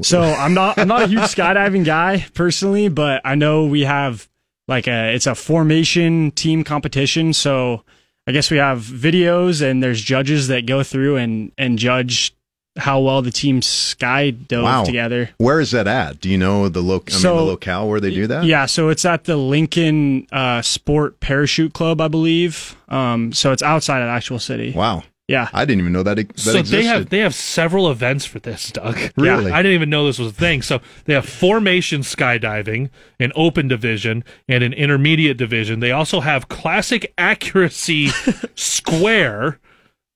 So I'm not I'm not a huge skydiving guy personally, but I know we have like a it's a formation team competition. So I guess we have videos and there's judges that go through and and judge how well the team sky dove Wow. together. Where is that at? Do you know the loc? I So- mean, the locale where they do that? Yeah, so it's at the Lincoln uh, Sport Parachute Club, I believe. Um, so it's outside of the actual city. Wow. Yeah. I didn't even know that, that so existed. they have they have several events for this, Doug. Really? I didn't even know this was a thing. So they have formation skydiving, an open division, and an intermediate division. They also have classic accuracy square,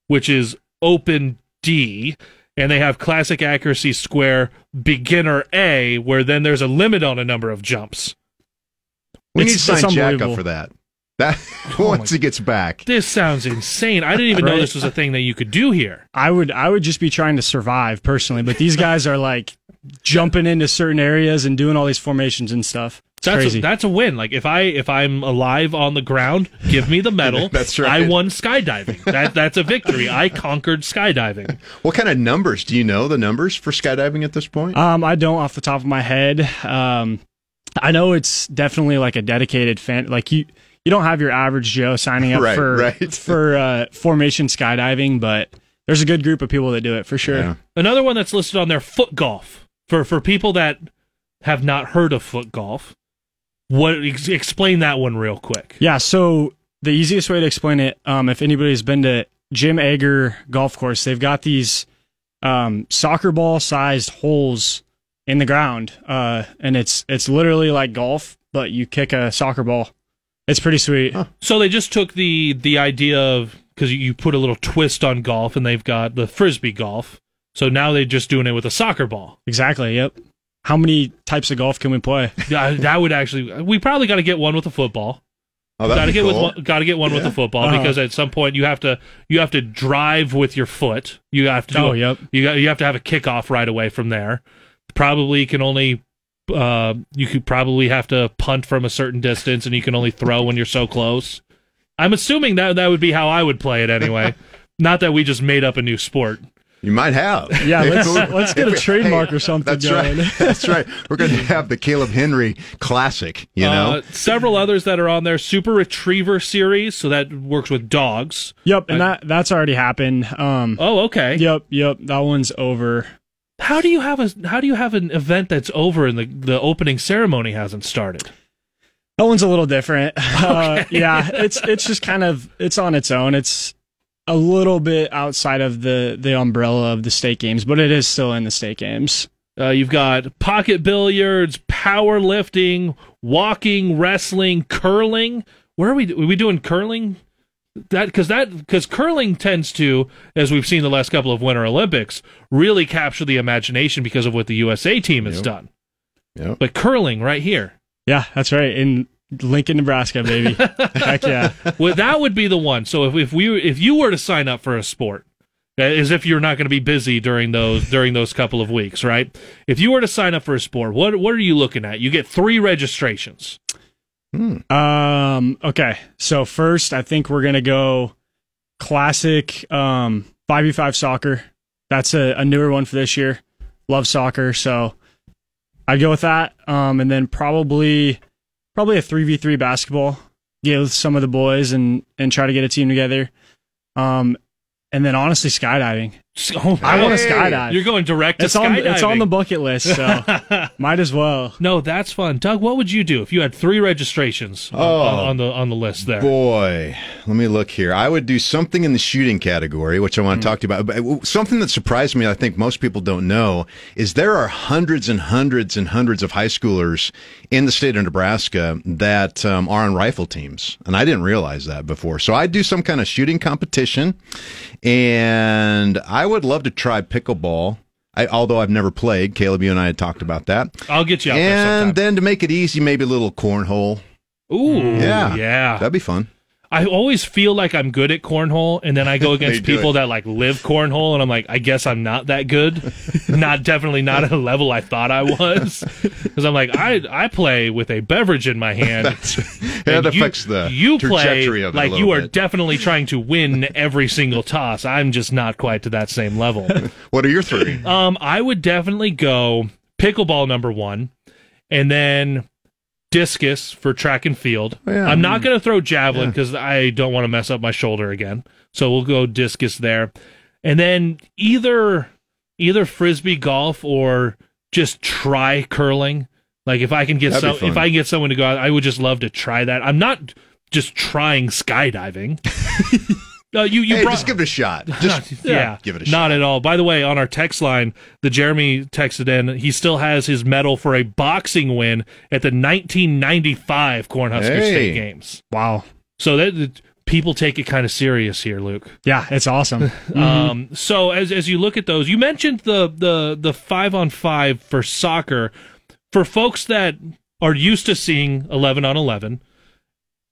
which is open D, and they have classic accuracy square beginner A, where then there's a limit on a number of jumps. we need to sign Jack up for that. That once he gets back. This sounds insane. I didn't even know this was a thing that you could do here. I would I would just be trying to survive personally, but these guys are like jumping into certain areas and doing all these formations and stuff. It's That's crazy. a, that's a win. Like if I if I'm alive on the ground, give me the medal. That's right. I won skydiving. That that's a victory. I conquered skydiving. What kind of numbers? Do you know the numbers for skydiving at this point? Um, I don't off the top of my head. Um, I know it's definitely like a dedicated fan. Like you, you don't have your average Joe signing up Right, for right. for uh, formation skydiving, but there's a good group of people that do it for sure. Yeah. Another one that's listed on there, foot golf. For for people that have not heard of foot golf, what ex- explain that one real quick. Yeah, so the easiest way to explain it, um, if anybody's been to Jim Ager Golf Course, they've got these um, soccer ball sized holes in the ground, uh, and it's it's literally like golf, but you kick a soccer ball. It's pretty sweet. So they just took the the idea of because you put a little twist on golf, and they've got the frisbee golf. So now they're just doing it with a soccer ball. Exactly. Yep. How many types of golf can we play? Yeah, that would actually. We probably got to get one with a football. Oh, got to get cool. with one, got to get one with Yeah. the football Uh-huh. because at some point you have to you have to drive with your foot. You have to do Oh, a- yep. you got you have to have a kickoff right away from there. Probably can only uh you could probably have to punt from a certain distance and you can only throw when you're so close. I'm assuming that that would be how I would play it anyway. Not that we just made up a new sport. You might have. Yeah, let's- let's get a if we- trademark or something That's going. right. That's right. We're going to have the Caleb Henry Classic. You know, Uh, several others that are on there. Super Retriever series, so that works with dogs. Yep, and that that's already happened. Um, Oh, okay. Yep, yep, that one's over. How do you have a how do you have an event that's over and the the opening ceremony hasn't started? That one's a little different. Uh, yeah, it's it's just kind of it's on its own. It's a little bit outside of the the umbrella of the state games, but it is still in the state games. Uh, you've got pocket billiards, powerlifting, walking, wrestling, curling. Where are we? Are we doing curling? That because that because curling tends to, as we've seen the last couple of Winter Olympics, really capture the imagination because of what the USA team has Yep. done. Yep. But curling right here, Yeah, that's right. In Lincoln, Nebraska, baby. Heck yeah. well, that would be the one. So if if we if you were to sign up for a sport, uh, as if you're not going to be busy during those during those couple of weeks, right? If you were to sign up for a sport, what what are you looking at? You get three registrations. Um. Okay. So first, I think we're gonna go classic um five v five soccer. That's a, a newer one for this year. Love soccer, so I'd go with that. Um, and then probably probably a three v three basketball. Get with some of the boys and and try to get a team together. Um, and then honestly, skydiving. Oh, I want to skydive. You're going direct to It's on skydiving. it's on the bucket list, so might as well. No, that's fun, Doug. What would you do if you had three registrations on- Oh. on, on the on the list there? Boy, let me look here. I would do something in the shooting category, which I want to talk to you about. But something that surprised me, I think most people don't know, is there are hundreds and hundreds and hundreds of high schoolers in the state of Nebraska that um, are on rifle teams, and I didn't realize that before. So I'd do some kind of shooting competition, and I would love to try pickleball. I, although I've never played, Caleb, you and I had talked about that. I'll get you out there and sometime. then to make it easy, maybe a little cornhole. Ooh, Yeah, yeah. that'd be fun. I always feel like I'm good at cornhole, and then I go against people it. that like live cornhole, and I'm like, I guess I'm not that good. not definitely not at a level I thought I was, because I'm like, I I play with a beverage in my hand. That and you- affects the you play trajectory of it a like you are bit. definitely trying to win every single toss. I'm just not quite to that same level. What are your three? Um, I would definitely go pickleball number one, and then discus for track and field. Oh, yeah. I'm not mm. going to throw javelin Yeah. because I don't want to mess up my shoulder again. So we'll go discus there, and then either either frisbee golf or just try curling. Like if I can get That'd some, if. I can get someone to go out, I would just love to try that. I'm not just trying skydiving. Uh, you you hey, brought, just give it a shot. Just yeah, give it a shot. Not at all. By the way, on our text line, the Jeremy texted in. He still has his medal for a boxing win at the 1995 Cornhusker Hey. State Games. Wow. So that that- people take it kind of serious here, Luke. Yeah, it's awesome. Um, so as as you look at those, you mentioned the the the five on five for soccer. For folks that are used to seeing eleven on eleven,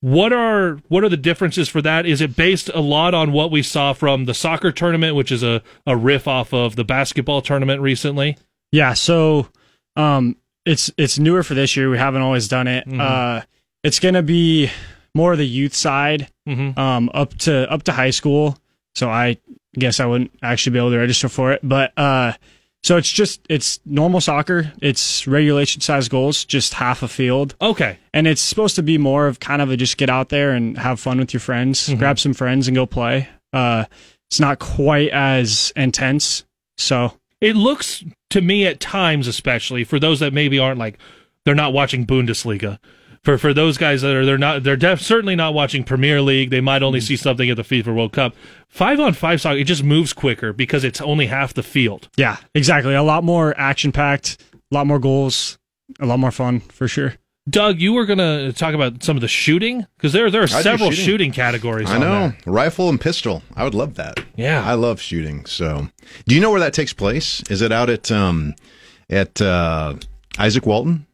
what are what are the differences for that? Is it based a lot on what we saw from the soccer tournament, which is a, a riff off of the basketball tournament recently? Yeah, so um it's it's newer for this year. We haven't always done it. Mhm. Uh it's going to be more of the youth side Mhm. um up to up to high school. So I guess I wouldn't actually be able to register for it, but uh so it's just it's normal soccer. It's regulation size goals, just half a field. Okay. And it's supposed to be more of kind of a just get out there and have fun with your friends, Mhm. grab some friends and go play. Uh it's not quite as intense. So It looks to me at times, especially for those that maybe aren't like they're not watching Bundesliga. For for those guys that are they're not they're def- certainly not watching Premier League. They might only see something at the FIFA World Cup. Five on five soccer, it just moves quicker because it's only half the field. Yeah, exactly. A lot more action packed, a lot more goals, a lot more fun for sure. Doug, you were going to talk about some of the shooting because there there are I several shooting. shooting. categories. I on know. there. Rifle and pistol. I would love that. Yeah. I love shooting. So, do you know where that takes place? Is it out at um at uh Izaak Walton?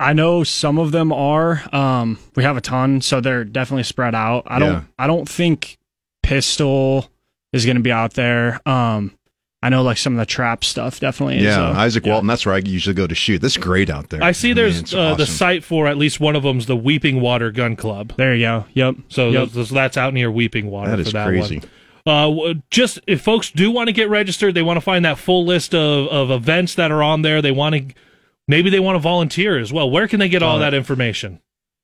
I know some of them are. Um, we have a ton, so they're definitely spread out. I don't. Yeah. I don't think pistol is going to be out there. Um, I know like some of the trap stuff definitely is. yeah, uh, Izaak Walton. That's where I usually go to shoot. This is great out there. I see mean, there's it's uh, the site for at least one of them's the Weeping Water Gun Club. There you go. Yep. So Yep. those- that's out near Weeping Water That for that crazy. one. Uh, just if folks do want to get registered, they want to find that full list of, of events that are on there. They want to maybe they want to volunteer as well. Where can they get all Uh, that information?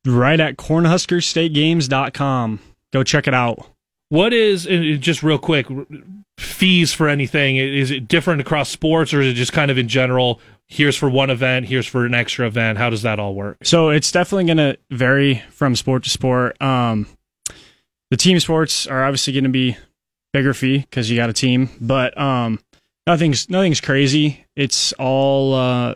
right at cornhuskerstategames.com. Go check it out. What is uh, just real quick fees for anything? Is it different across sports, or is it just kind of in general? Here's for one event. Here's for an extra event. How does that all work? So it's definitely going to vary from sport to sport. Um, the team sports are obviously going to be bigger fee because you got a team, but um, nothing's nothing's crazy. It's all uh,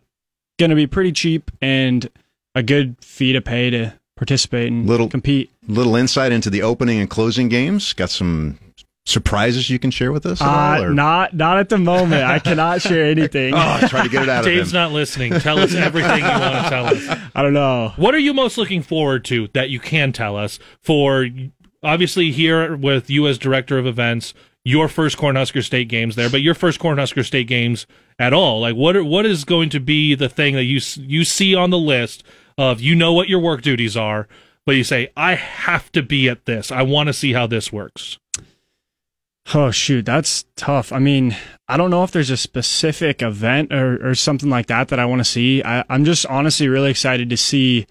going to be pretty cheap and a good fee to pay to participate and Little- compete. Little insight into the opening and closing games. Got some surprises you can share with us? At Uh, or- not not at the moment. I cannot share anything. Oh, try to get it out of Dave's him. not listening. Tell us everything you want to tell us. I don't know. What are you most looking forward to that you can tell us for obviously here with you as director of events, your first Cornhusker State games there, but your first Cornhusker State games at all? Like what are, what is going to be the thing that you you see on the list of you know what your work duties are, but you say I have to be at this. I want to see how this works. Oh shoot, that's tough. I mean, I don't know if there's a specific event or, or something like that that I want to see. I, I'm just honestly really excited to see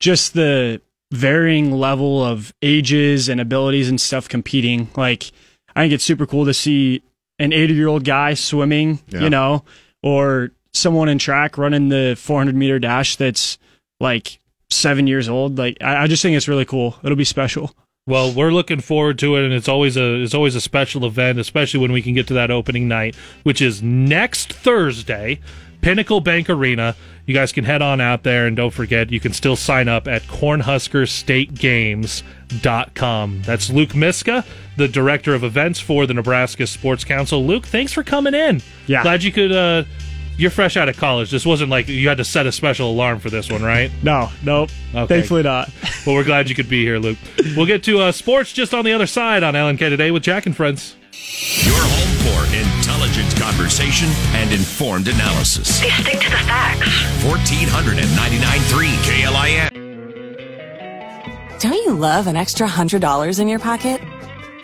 just the varying level of ages and abilities and stuff competing. Like, I think it's super cool to see an 80 year old guy swimming, Yeah. you know, or someone in track running the 400 meter dash that's like seven years old. Like, I, I just think it's really cool. It'll be special. Well, we're looking forward to it, and it's always a it's always a special event, especially when we can get to that opening night, which is next Thursday, Pinnacle Bank Arena. You guys can head on out there, and don't forget you can still sign up at CornhuskerStateGames.com. That's Luke Mieska, the director of events for the Nebraska Sports Council. Luke, thanks for coming in. Yeah. glad you could uh, you're fresh out of college. This wasn't like you had to set a special alarm for this one, right? No, nope. Thankfully not. well, we're glad you could be here, Luke. We'll get to uh, sports just on the other side on LNK today with Jack and Friends. Your home for intelligent conversation and informed analysis. They stick to the facts. 1499.3 KLIN. Don't you love an extra $100 in your pocket?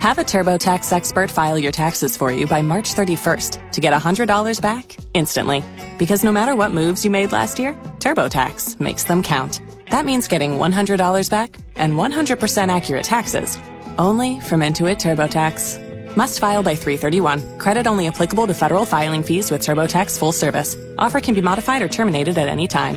Have a TurboTax expert file your taxes for you by March 31st to get $100 back instantly. Because no matter what moves you made last year, TurboTax makes them count. That means getting $100 back and 100% accurate taxes only from Intuit TurboTax. Must file by 331. Credit only applicable to federal filing fees with TurboTax full service. Offer can be modified or terminated at any time.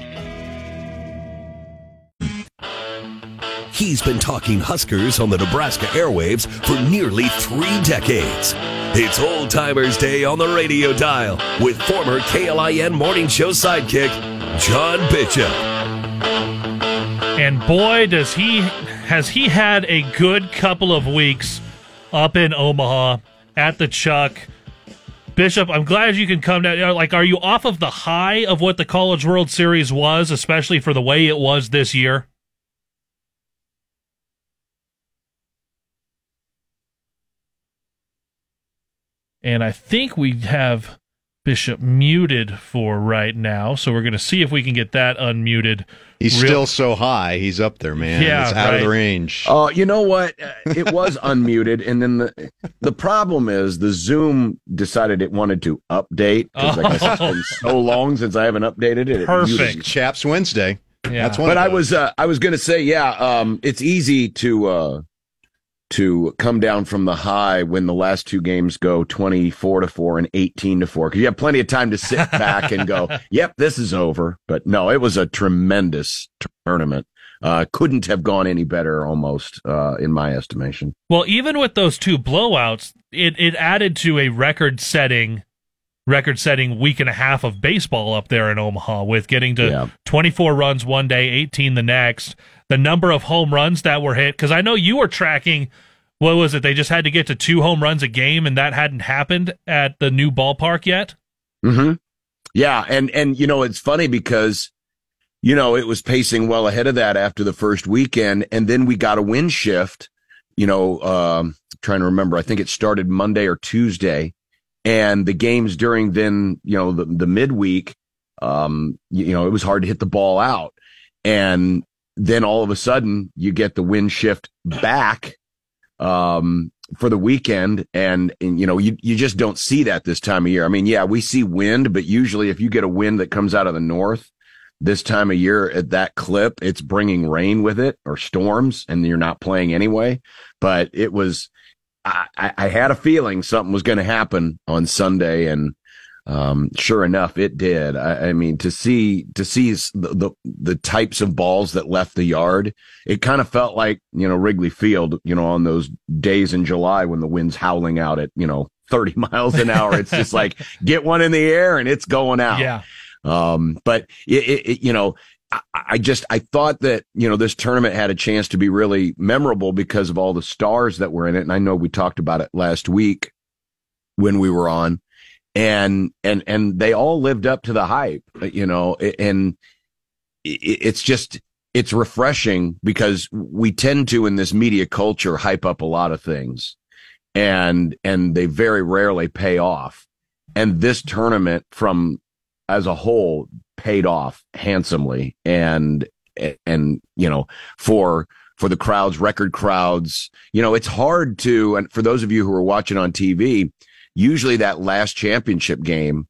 He's been talking Huskers on the Nebraska airwaves for nearly three decades. It's Old Timers Day on the radio dial with former KLIN morning show sidekick, John Bishop. And boy, does he has he had a good couple of weeks up in Omaha at the Chuck. Bishop, I'm glad you can come down. Like, are you off of the high of what the College World Series was, especially for the way it was this year? And I think we have Bishop muted for right now, so we're going to see if we can get that unmuted. He's real- still so high. He's up there, man. Yeah, it's out of the range. Oh, you know what? Uh, It was unmuted, and then the the problem is the Zoom decided it wanted to update because I guess it's been so long since I haven't updated it. It Perfect. muted- Chaps Wednesday. Yeah. That's one. But of I was uh, I was going to say, yeah, um, it's easy to uh, to come down from the high when the last two games go twenty four to four and eighteen to four because you have plenty of time to sit back and go, "Yep, this is over." But no, it was a tremendous tournament. Uh, couldn't have gone any better, almost uh, in my estimation. Well, even with those two blowouts, it, it added to a record setting record setting week and a half of baseball up there in Omaha with getting to Yeah. 24 runs one day, 18 the next. The number of home runs that were hit cuz I know you were tracking what was it? They just had to get to two home runs a game and that hadn't happened at the new ballpark yet. hmm Yeah, and and you know it's funny because you know it was pacing well ahead of that after the first weekend, and then we got a wind shift. You know, um, trying to remember, I think it started Monday or Tuesday, and the games during then you know the the midweek, um, you, you know it was hard to hit the ball out, and then all of a sudden you get the wind shift back um, for the weekend. And, and, you know, you, you just don't see that this time of year. I mean, yeah, we see wind, but usually if you get a wind that comes out of the north this time of year at that clip, it's bringing rain with it or storms and you're not playing anyway. But it was, I, I I had a feeling something was going to happen on Sunday and, um, sure enough, it did. I, I mean, to see to see the, the the types of balls that left the yard, it kind of felt like you know Wrigley Field. You know, on those days in July when the wind's howling out at you know 30 miles an hour, it's just like get one in the air and it's going out. Yeah. Um, but it, it, it- you know, I, I just I thought that you know this tournament had a chance to be really memorable because of all the stars that were in it, and I know we talked about it last week when we were on, and and and they all lived up to the hype, you know, and it's just it's refreshing because we tend to in this media culture hype up a lot of things, and and they very rarely pay off, and this tournament from as a whole paid off handsomely and and you know for for the crowds record crowds. You know it's hard to and for those of you who are watching on TV usually that last championship game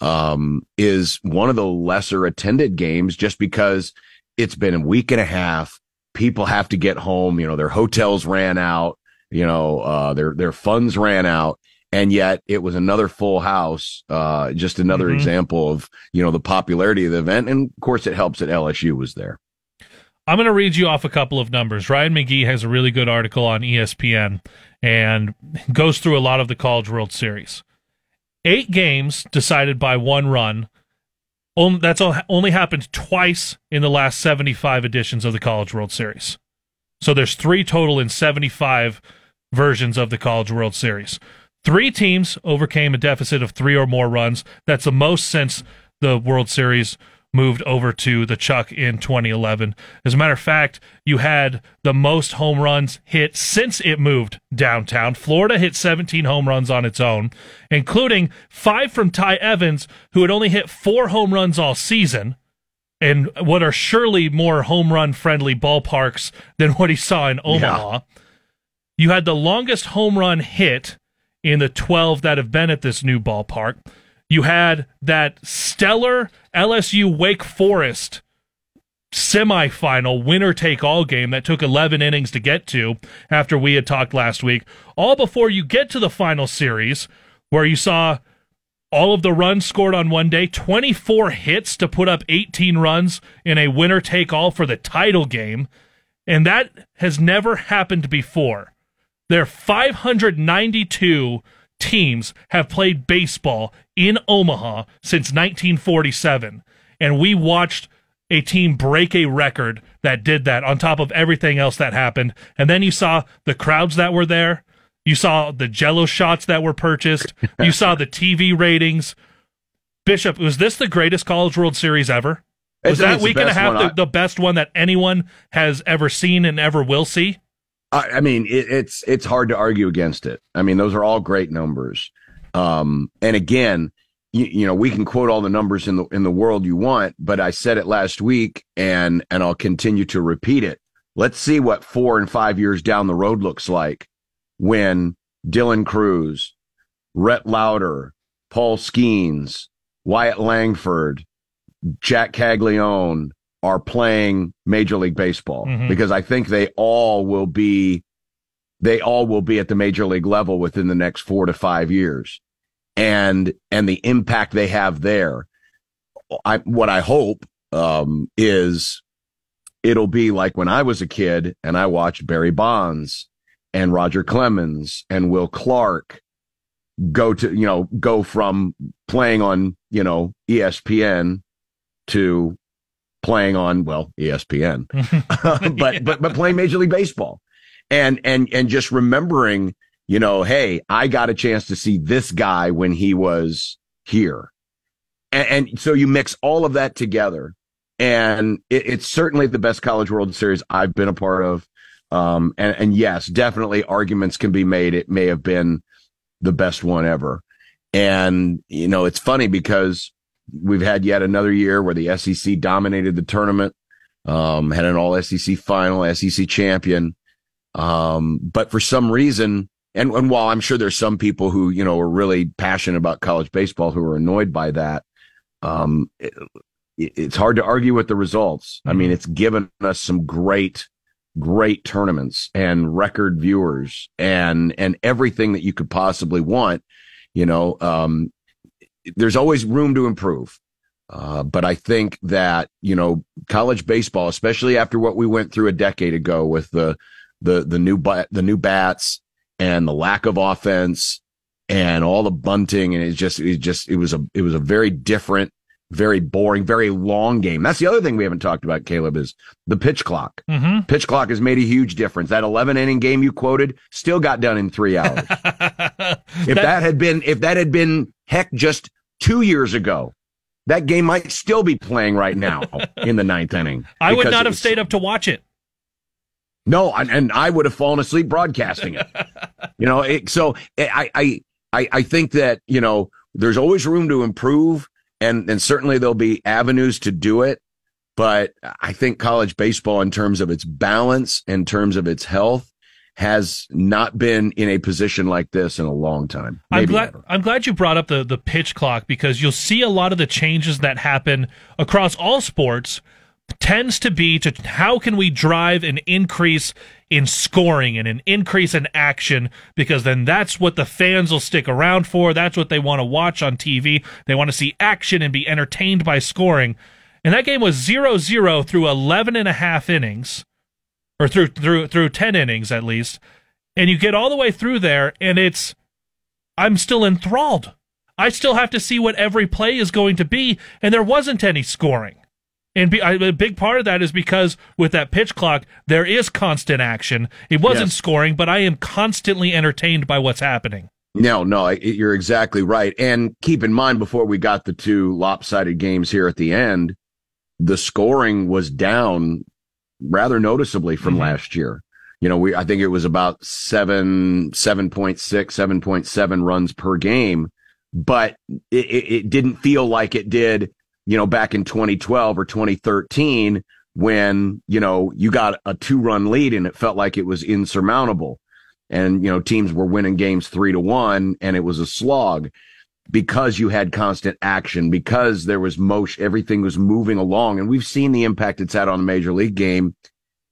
um is one of the lesser attended games just because it's been a week and a half. People have to get home. You know their hotels ran out. You know uh their their funds ran out. And yet it was another full house uh just another Mhm. example of you know the popularity of the event. And of course it helps that LSU was there I'm going to read you off a couple of numbers. Ryan McGee has a really good article on ESPN and goes through a lot of the College World Series. Eight games decided by one run. On- That's only happened twice in the last 75 editions of the College World Series. So there's three total in 75 versions of the College World Series. Three teams overcame a deficit of three or more runs. That's the most since the World Series moved over to the Chuck in 2011. As a matter of fact, you had the most home runs hit since it moved downtown. Florida hit 17 home runs on its own, including five from Ty Evans, who had only hit four home runs all season. And what are surely more home run friendly ballparks than what he saw in Omaha. Yeah. You had the longest home run hit in the 12 that have been at this new ballpark. You had that stellar LSU Wake Forest semifinal winner take all game that took 11 innings to get to after we had talked last week, all before you get to the final series where you saw all of the runs scored on one day, 24 hits to put up 18 runs in a winner take all for the title game. And that has never happened before. There are 592 teams have played baseball in Omaha since 1947. And we watched a team break a record that did that on top of everything else that happened. And then you saw the crowds that were there. You saw the jello shots that were purchased. you saw the TV ratings. Bishop, was this the greatest College World Series ever? Was that week and a half the, the best one that anyone has ever seen and ever will see? I, I mean, it, it's it's hard to argue against it. I mean, those are all great numbers. Um, and again, you, you, know, we can quote all the numbers in the in the world you want, but I said it last week, and and I'll continue to repeat it. Let's see what four and five years down the road looks like when Dylan Crews, Rhett Lowder, Paul Skenes, Wyatt Langford, Jack Caglianone, are playing Major League Baseball mm-hmm. because I think they all will be they all will be at the major league level within the next 4 to 5 years. And and the impact they have there I what I hope um, is it'll be like when I was a kid and I watched Barry Bonds and Roger Clemens and Will Clark go to you know go from playing on you know ESPN to playing on well ESPN, but yeah. but but playing Major League Baseball, and and and just remembering, you know, hey, I got a chance to see this guy when he was here, and, and so you mix all of that together, and it, it's certainly the best College World Series I've been a part of. Um, and, and yes, definitely arguments can be made. It may have been the best one ever. And, you know, it's funny because we've had yet another year where the SEC dominated the tournament, um, had an all SEC final, SEC champion. Um, but for some reason, and, and while I'm sure there's some people who, you know, are really passionate about college baseball who are annoyed by that, um, it, it's hard to argue with the results. I mean, mm-hmm. it's given us some great, great tournaments and record viewers and, and everything that you could possibly want. You know, um, there's always room to improve. Uh, but I think that, you know, college baseball, especially after what we went through a decade ago with the, the, the new, the new bats and the lack of offense and all the bunting. And it just, it just, it was a, it was a very different, very boring, very long game. That's the other thing we haven't talked about, Caleb, is the pitch clock. Mm-hmm. Pitch clock has made a huge difference. That 11 inning game you quoted still got done in three hours. if that, that had been, if that had been heck just two years ago, that game might still be playing right now in the ninth inning. I would not have stayed up to watch it. No, and I would have fallen asleep broadcasting it. you know, it, so eh, I, I, I, I think that you know there's always room to improve, and and certainly there'll be avenues to do it. But I think college baseball, in terms of its balance, in terms of its health, has not been in a position like this in a long time. I'm glad I'm glad you brought up the the pitch clock because you'll see a lot of the changes that happen across all sports tends to be to how can we drive an increase in scoring and an increase in action because then that's what the fans will stick around for that's what they want to watch on TV they want to see action and be entertained by scoring and that game was 0-0 through 11 and a half innings or through through through 10 innings at least and you get all the way through there and it's I'm still enthralled. I still have to see what every play is going to be and there wasn't any scoring. And be, I, a big part of that is because with that pitch clock, there is constant action. It wasn't yes. scoring, but I am constantly entertained by what's happening. No, no, I- you're exactly right. And keep in mind, before we got the two lopsided games here at the end, the scoring was down rather noticeably from mm-hmm. last year. You know, we, I think it was about seven, 7.6, 7.7 runs per game, but it, it didn't feel like it did, you know, back in 2012 or 2013 when, you know, you got a two run lead and it felt like it was insurmountable. And you know teams were winning games three to one and it was a slog because you had constant action because there was motion everything was moving along. And we've seen the impact it's had on the major league game.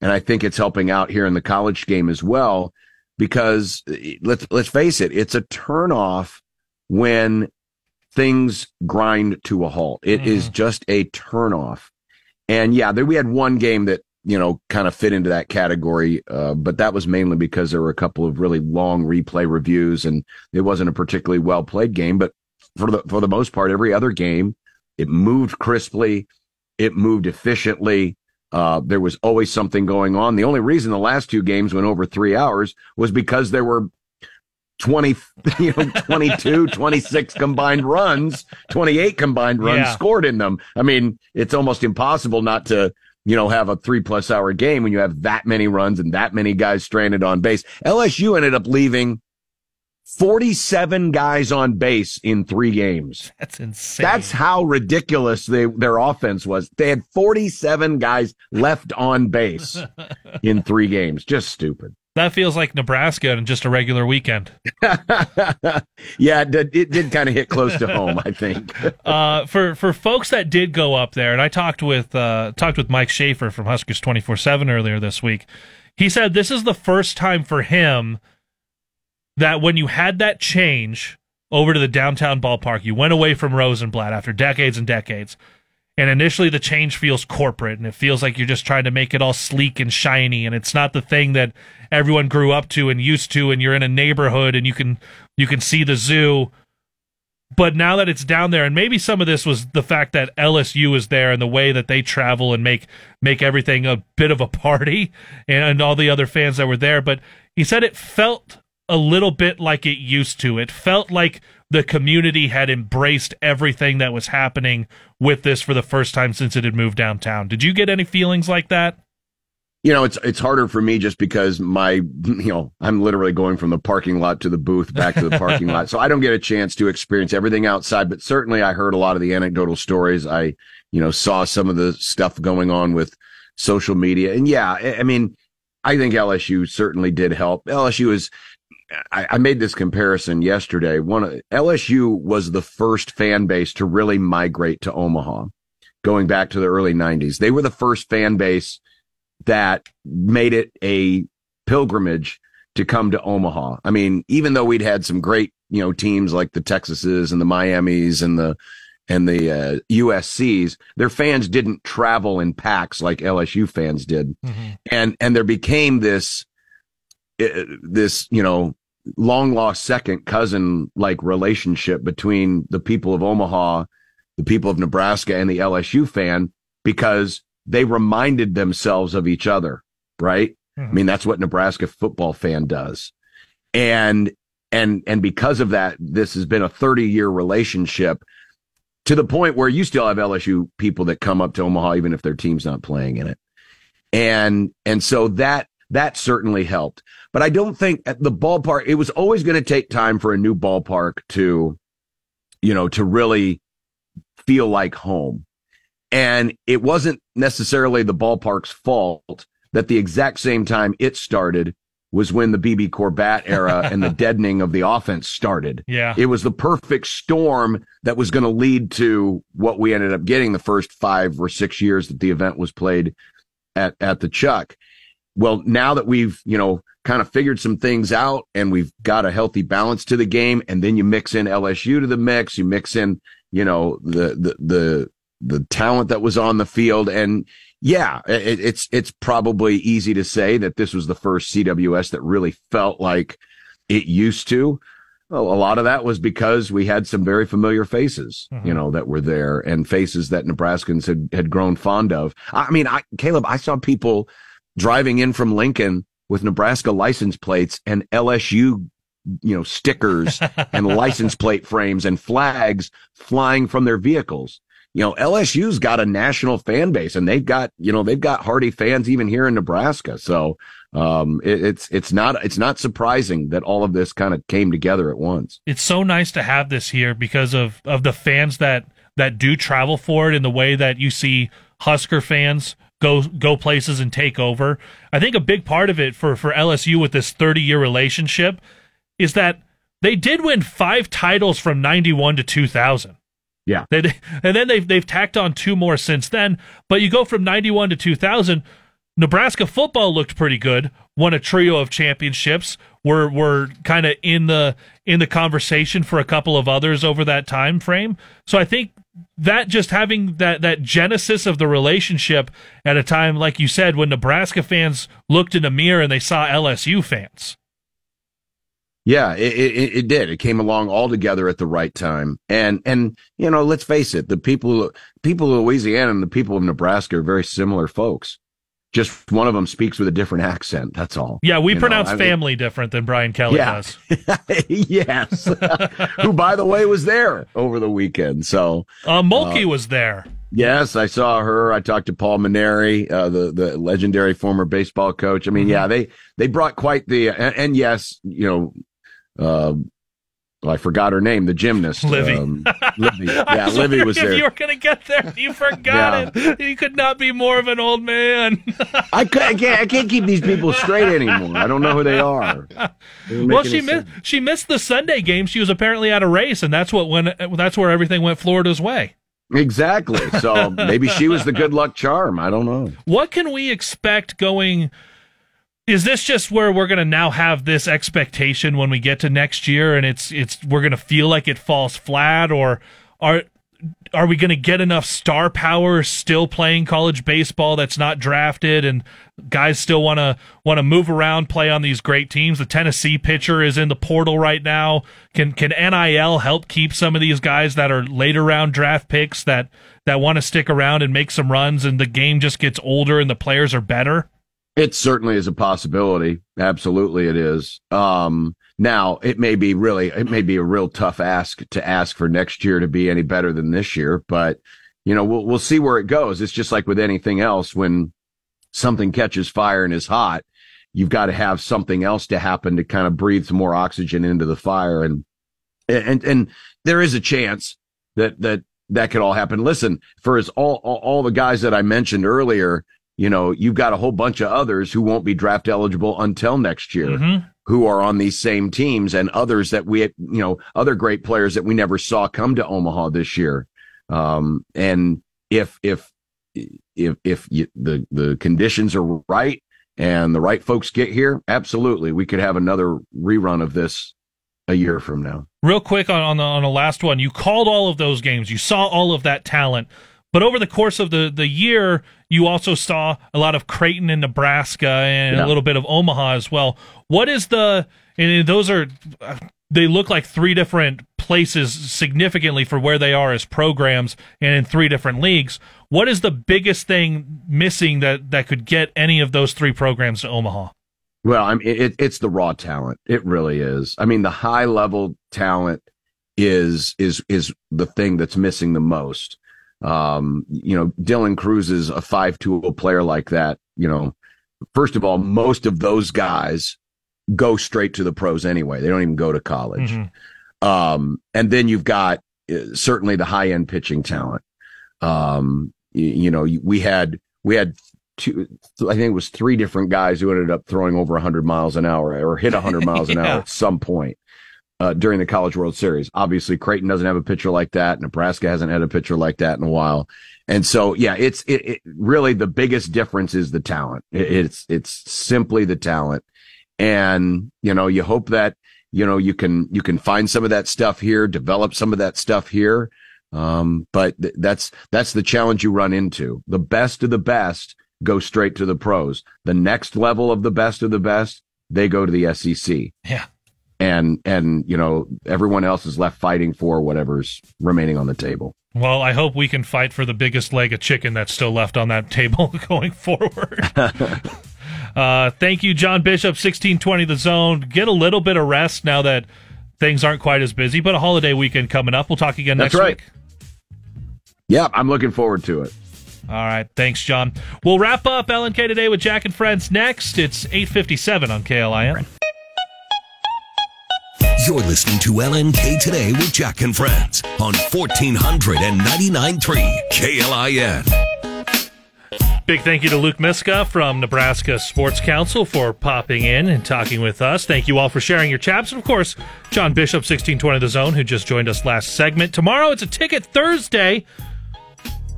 And i think it's helping out here in the college game as well because let's let's face it it's a turnoff when things grind to a halt It is just a turnoff and yeah, there, we had one game that, you know, kind of fit into that category. Uh, but that was mainly because there were a couple of really long replay reviews and it wasn't a particularly well played game. But for the, for the most part, every other game, it moved crisply. It moved efficiently. Uh, there was always something going on. The only reason the last two games went over three hours was because there were 20, you know, 22, 26 combined runs, 28 combined runs Yeah. scored in them. I mean, it's almost impossible not to, you know, have a three plus hour game when you have that many runs and that many guys stranded on base. LSU ended up leaving 47 guys on base in three games. That's insane. That's how ridiculous they, their offense was. They had 47 guys left on base in three games. Just stupid. That feels like Nebraska and just a regular weekend. yeah, it did, it did kind of hit close to home, I think. uh, for for folks that did go up there, and I talked with uh, talked with Mike Schaefer from Huskers twenty four seven earlier this week. He said this is the first time for him that when you had that change over to the downtown ballpark, you went away from Rosenblatt after decades and decades. And initially, the change feels corporate, and it feels like you're just trying to make it all sleek and shiny, and it's not the thing that everyone grew up to and used to. And you're in a neighborhood, and you can you can see the zoo. But now that it's down there, and maybe some of this was the fact that LSU is there and the way that they travel and make make everything a bit of a party, and, and all the other fans that were there. But he said it felt a little bit like it used to. It felt like the community had embraced everything that was happening with this for the first time since it had moved downtown. Did you get any feelings like that? You know, it's it's harder for me just because my you know I'm literally going from the parking lot to the booth back to the parking lot, so I don't get a chance to experience everything outside. But certainly, I heard a lot of the anecdotal stories. I you know saw some of the stuff going on with social media, and yeah, I, I mean, I think LSU certainly did help. LSU is. I, I made this comparison yesterday. One LSU was the first fan base to really migrate to Omaha, going back to the early '90s. They were the first fan base that made it a pilgrimage to come to Omaha. I mean, even though we'd had some great, you know, teams like the Texases and the Miamis and the and the uh, USCs, their fans didn't travel in packs like LSU fans did, and and there became this this you know long lost second cousin like relationship between the people of Omaha, the people of Nebraska, and the LSU fan because they reminded themselves of each other, right? Mm-hmm. I mean, that's what Nebraska football fan does. And, and, and because of that, this has been a 30 year relationship to the point where you still have LSU people that come up to Omaha, even if their team's not playing in it. And, and so that, that certainly helped. But I don't think at the ballpark, it was always going to take time for a new ballpark to, you know, to really feel like home. And it wasn't necessarily the ballpark's fault that the exact same time it started was when the BBCOR bat era and the deadening of the offense started. Yeah. It was the perfect storm that was going to lead to what we ended up getting the first five or six years that the event was played at, at the Chuck. Well, now that we've, you know, kind of figured some things out and we've got a healthy balance to the game, and then you mix in LSU to the mix, you mix in, you know, the, the, the, the talent that was on the field. And yeah, it, it's, it's probably easy to say that this was the first CWS that really felt like it used to. Well, a lot of that was because we had some very familiar faces, you mm-hmm. know, that were there and faces that Nebraskans had, had grown fond of. I mean, I, Caleb, I saw people driving in from Lincoln with Nebraska license plates and LSU you know, stickers and license plate frames and flags flying from their vehicles. You know, LSU's got a national fan base and they've got, you know, they've got hardy fans even here in Nebraska. So, um, it, it's, it's not, it's not surprising that all of this kind of came together at once. It's so nice to have this here because of, of the fans that, that do travel for it in the way that you see Husker fans go go places and take over. I think a big part of it for for LSU with this 30 year relationship is that they did win five titles from 91 to 2000. Yeah. They, and then they've they've tacked on two more since then. But you go from 91 to 2000. Nebraska football looked pretty good. Won a trio of championships. Were were kind of in the in the conversation for a couple of others over that time frame. So I think that just having that that genesis of the relationship at a time like you said when Nebraska fans looked in the mirror and they saw LSU fans. Yeah, it, it, it did. It came along all together at the right time. And, and, you know, let's face it, the people, people of Louisiana and the people of Nebraska are very similar folks. Just one of them speaks with a different accent. That's all. Yeah, we You know, pronounce mean- family different than Brian Kelly Yeah. does. yes. Who, by the way, was there over the weekend. So, Uh, Mulkey was there. Yes, I saw her. I talked to Paul Mainieri, uh, the the legendary former baseball coach. I mean, Mm-hmm. yeah, they they brought quite the and, and yes, you know, uh, well, I forgot her name, the gymnast, Livvy. Um, Livvy. Yeah, Livvy was if there. you were going to get there. You forgot it. You could not be more of an old man. I, could, I can't I can't keep these people straight anymore. I don't know who they are. Well, she missed she missed the Sunday game. She was apparently at a race, and that's what went. That's where everything went Florida's way. Exactly. So maybe she was the good luck charm. I don't know. What can we expect going? Is this just where we're going to now have this expectation when we get to next year, and it's it's we're going to feel like it falls flat, or are are we going to get enough star power still playing college baseball that's not drafted, and guys still want to want to move around, play on these great teams? The Tennessee pitcher is in the portal right now. Can can NIL help keep some of these guys that are later round draft picks that that want to stick around and make some runs, and the game just gets older and the players are better? It certainly is a possibility. Absolutely, it is. Um, now it may be really, it may be a real tough ask to ask for next year to be any better than this year, but you know, we'll, we'll see where it goes. It's just like with anything else. When something catches fire and is hot, you've got to have something else to happen to kind of breathe some more oxygen into the fire. And, and, and there is a chance that, that, that could all happen. Listen, for as all, all, all the guys that I mentioned earlier, you know, you've got a whole bunch of others who won't be draft eligible until next year Mhm. who are on these same teams and others that we, you know, other great players that we never saw come to Omaha this year. Um, and if, if, if, if you, the, the conditions are right and the right folks get here, absolutely, we could have another rerun of this a year from now. Real quick on on the, on the last one, you called all of those games. You saw all of that talent. But over the course of the, the year, you also saw a lot of Creighton and Nebraska and Yeah. a little bit of Omaha as well. What is the and those are they look like three different places significantly for where they are as programs and in three different leagues. What is the biggest thing missing that that could get any of those three programs to Omaha? Well, I mean, it, it's the raw talent. It really is. I mean, the high level talent is is is the thing that's missing the most. Um, you know, Dylan Crews is a five tool player like that. You know, first of all, most of those guys go straight to the pros anyway. They don't even go to college. Um, and then you've got uh, certainly the high end pitching talent. Um, you, you know, we had, we had two, I think it was three different guys who ended up throwing over 100 miles an hour or hit 100 miles an Yeah. hour at some point uh, during the College World Series. Obviously, Creighton doesn't have a pitcher like that. Nebraska hasn't had a pitcher like that in a while. And so, yeah, it's it, it really the biggest difference is the talent. It, it's it's simply the talent, and you know, you hope that you know you can you can find some of that stuff here, develop some of that stuff here. Um, but th- that's that's the challenge you run into. The best of the best go straight to the pros. The next level of the best of the best, they go to the SEC. Yeah. And and you know everyone else is left fighting for whatever's remaining on the table. Well, I hope we can fight for the biggest leg of chicken that's still left on that table going forward. Uh, thank you, John Bishop, 1620 The Zone. Get a little bit of rest now that things aren't quite as busy, but a holiday weekend coming up. We'll talk again That's next right. week. Yeah, I'm looking forward to it. All right. Thanks, John. We'll wrap up LNK today with Jack and Friends next. It's 857 on KLIN. You're listening to LNK Today with Jack and Friends on 1499.3 KLIN. Big thank you to Luke Mieska from Nebraska Sports Council for popping in and talking with us. Thank you all for sharing your chaps. And of course, John Bishop, 1620 The Zone, who just joined us last segment. Tomorrow, it's a ticket Thursday.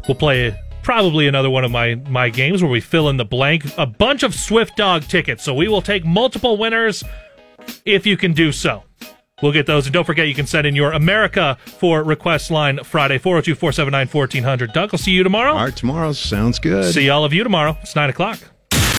We'll play probably another one of my, my games where we fill in the blank. A bunch of Swift Dog tickets. So we will take multiple winners if you can do so. We'll get those. And don't forget, you can send in your America for request line Friday, 402 479 1400. Doug, I'll see you tomorrow. All right, tomorrow sounds good. See all of you tomorrow. It's 9 o'clock.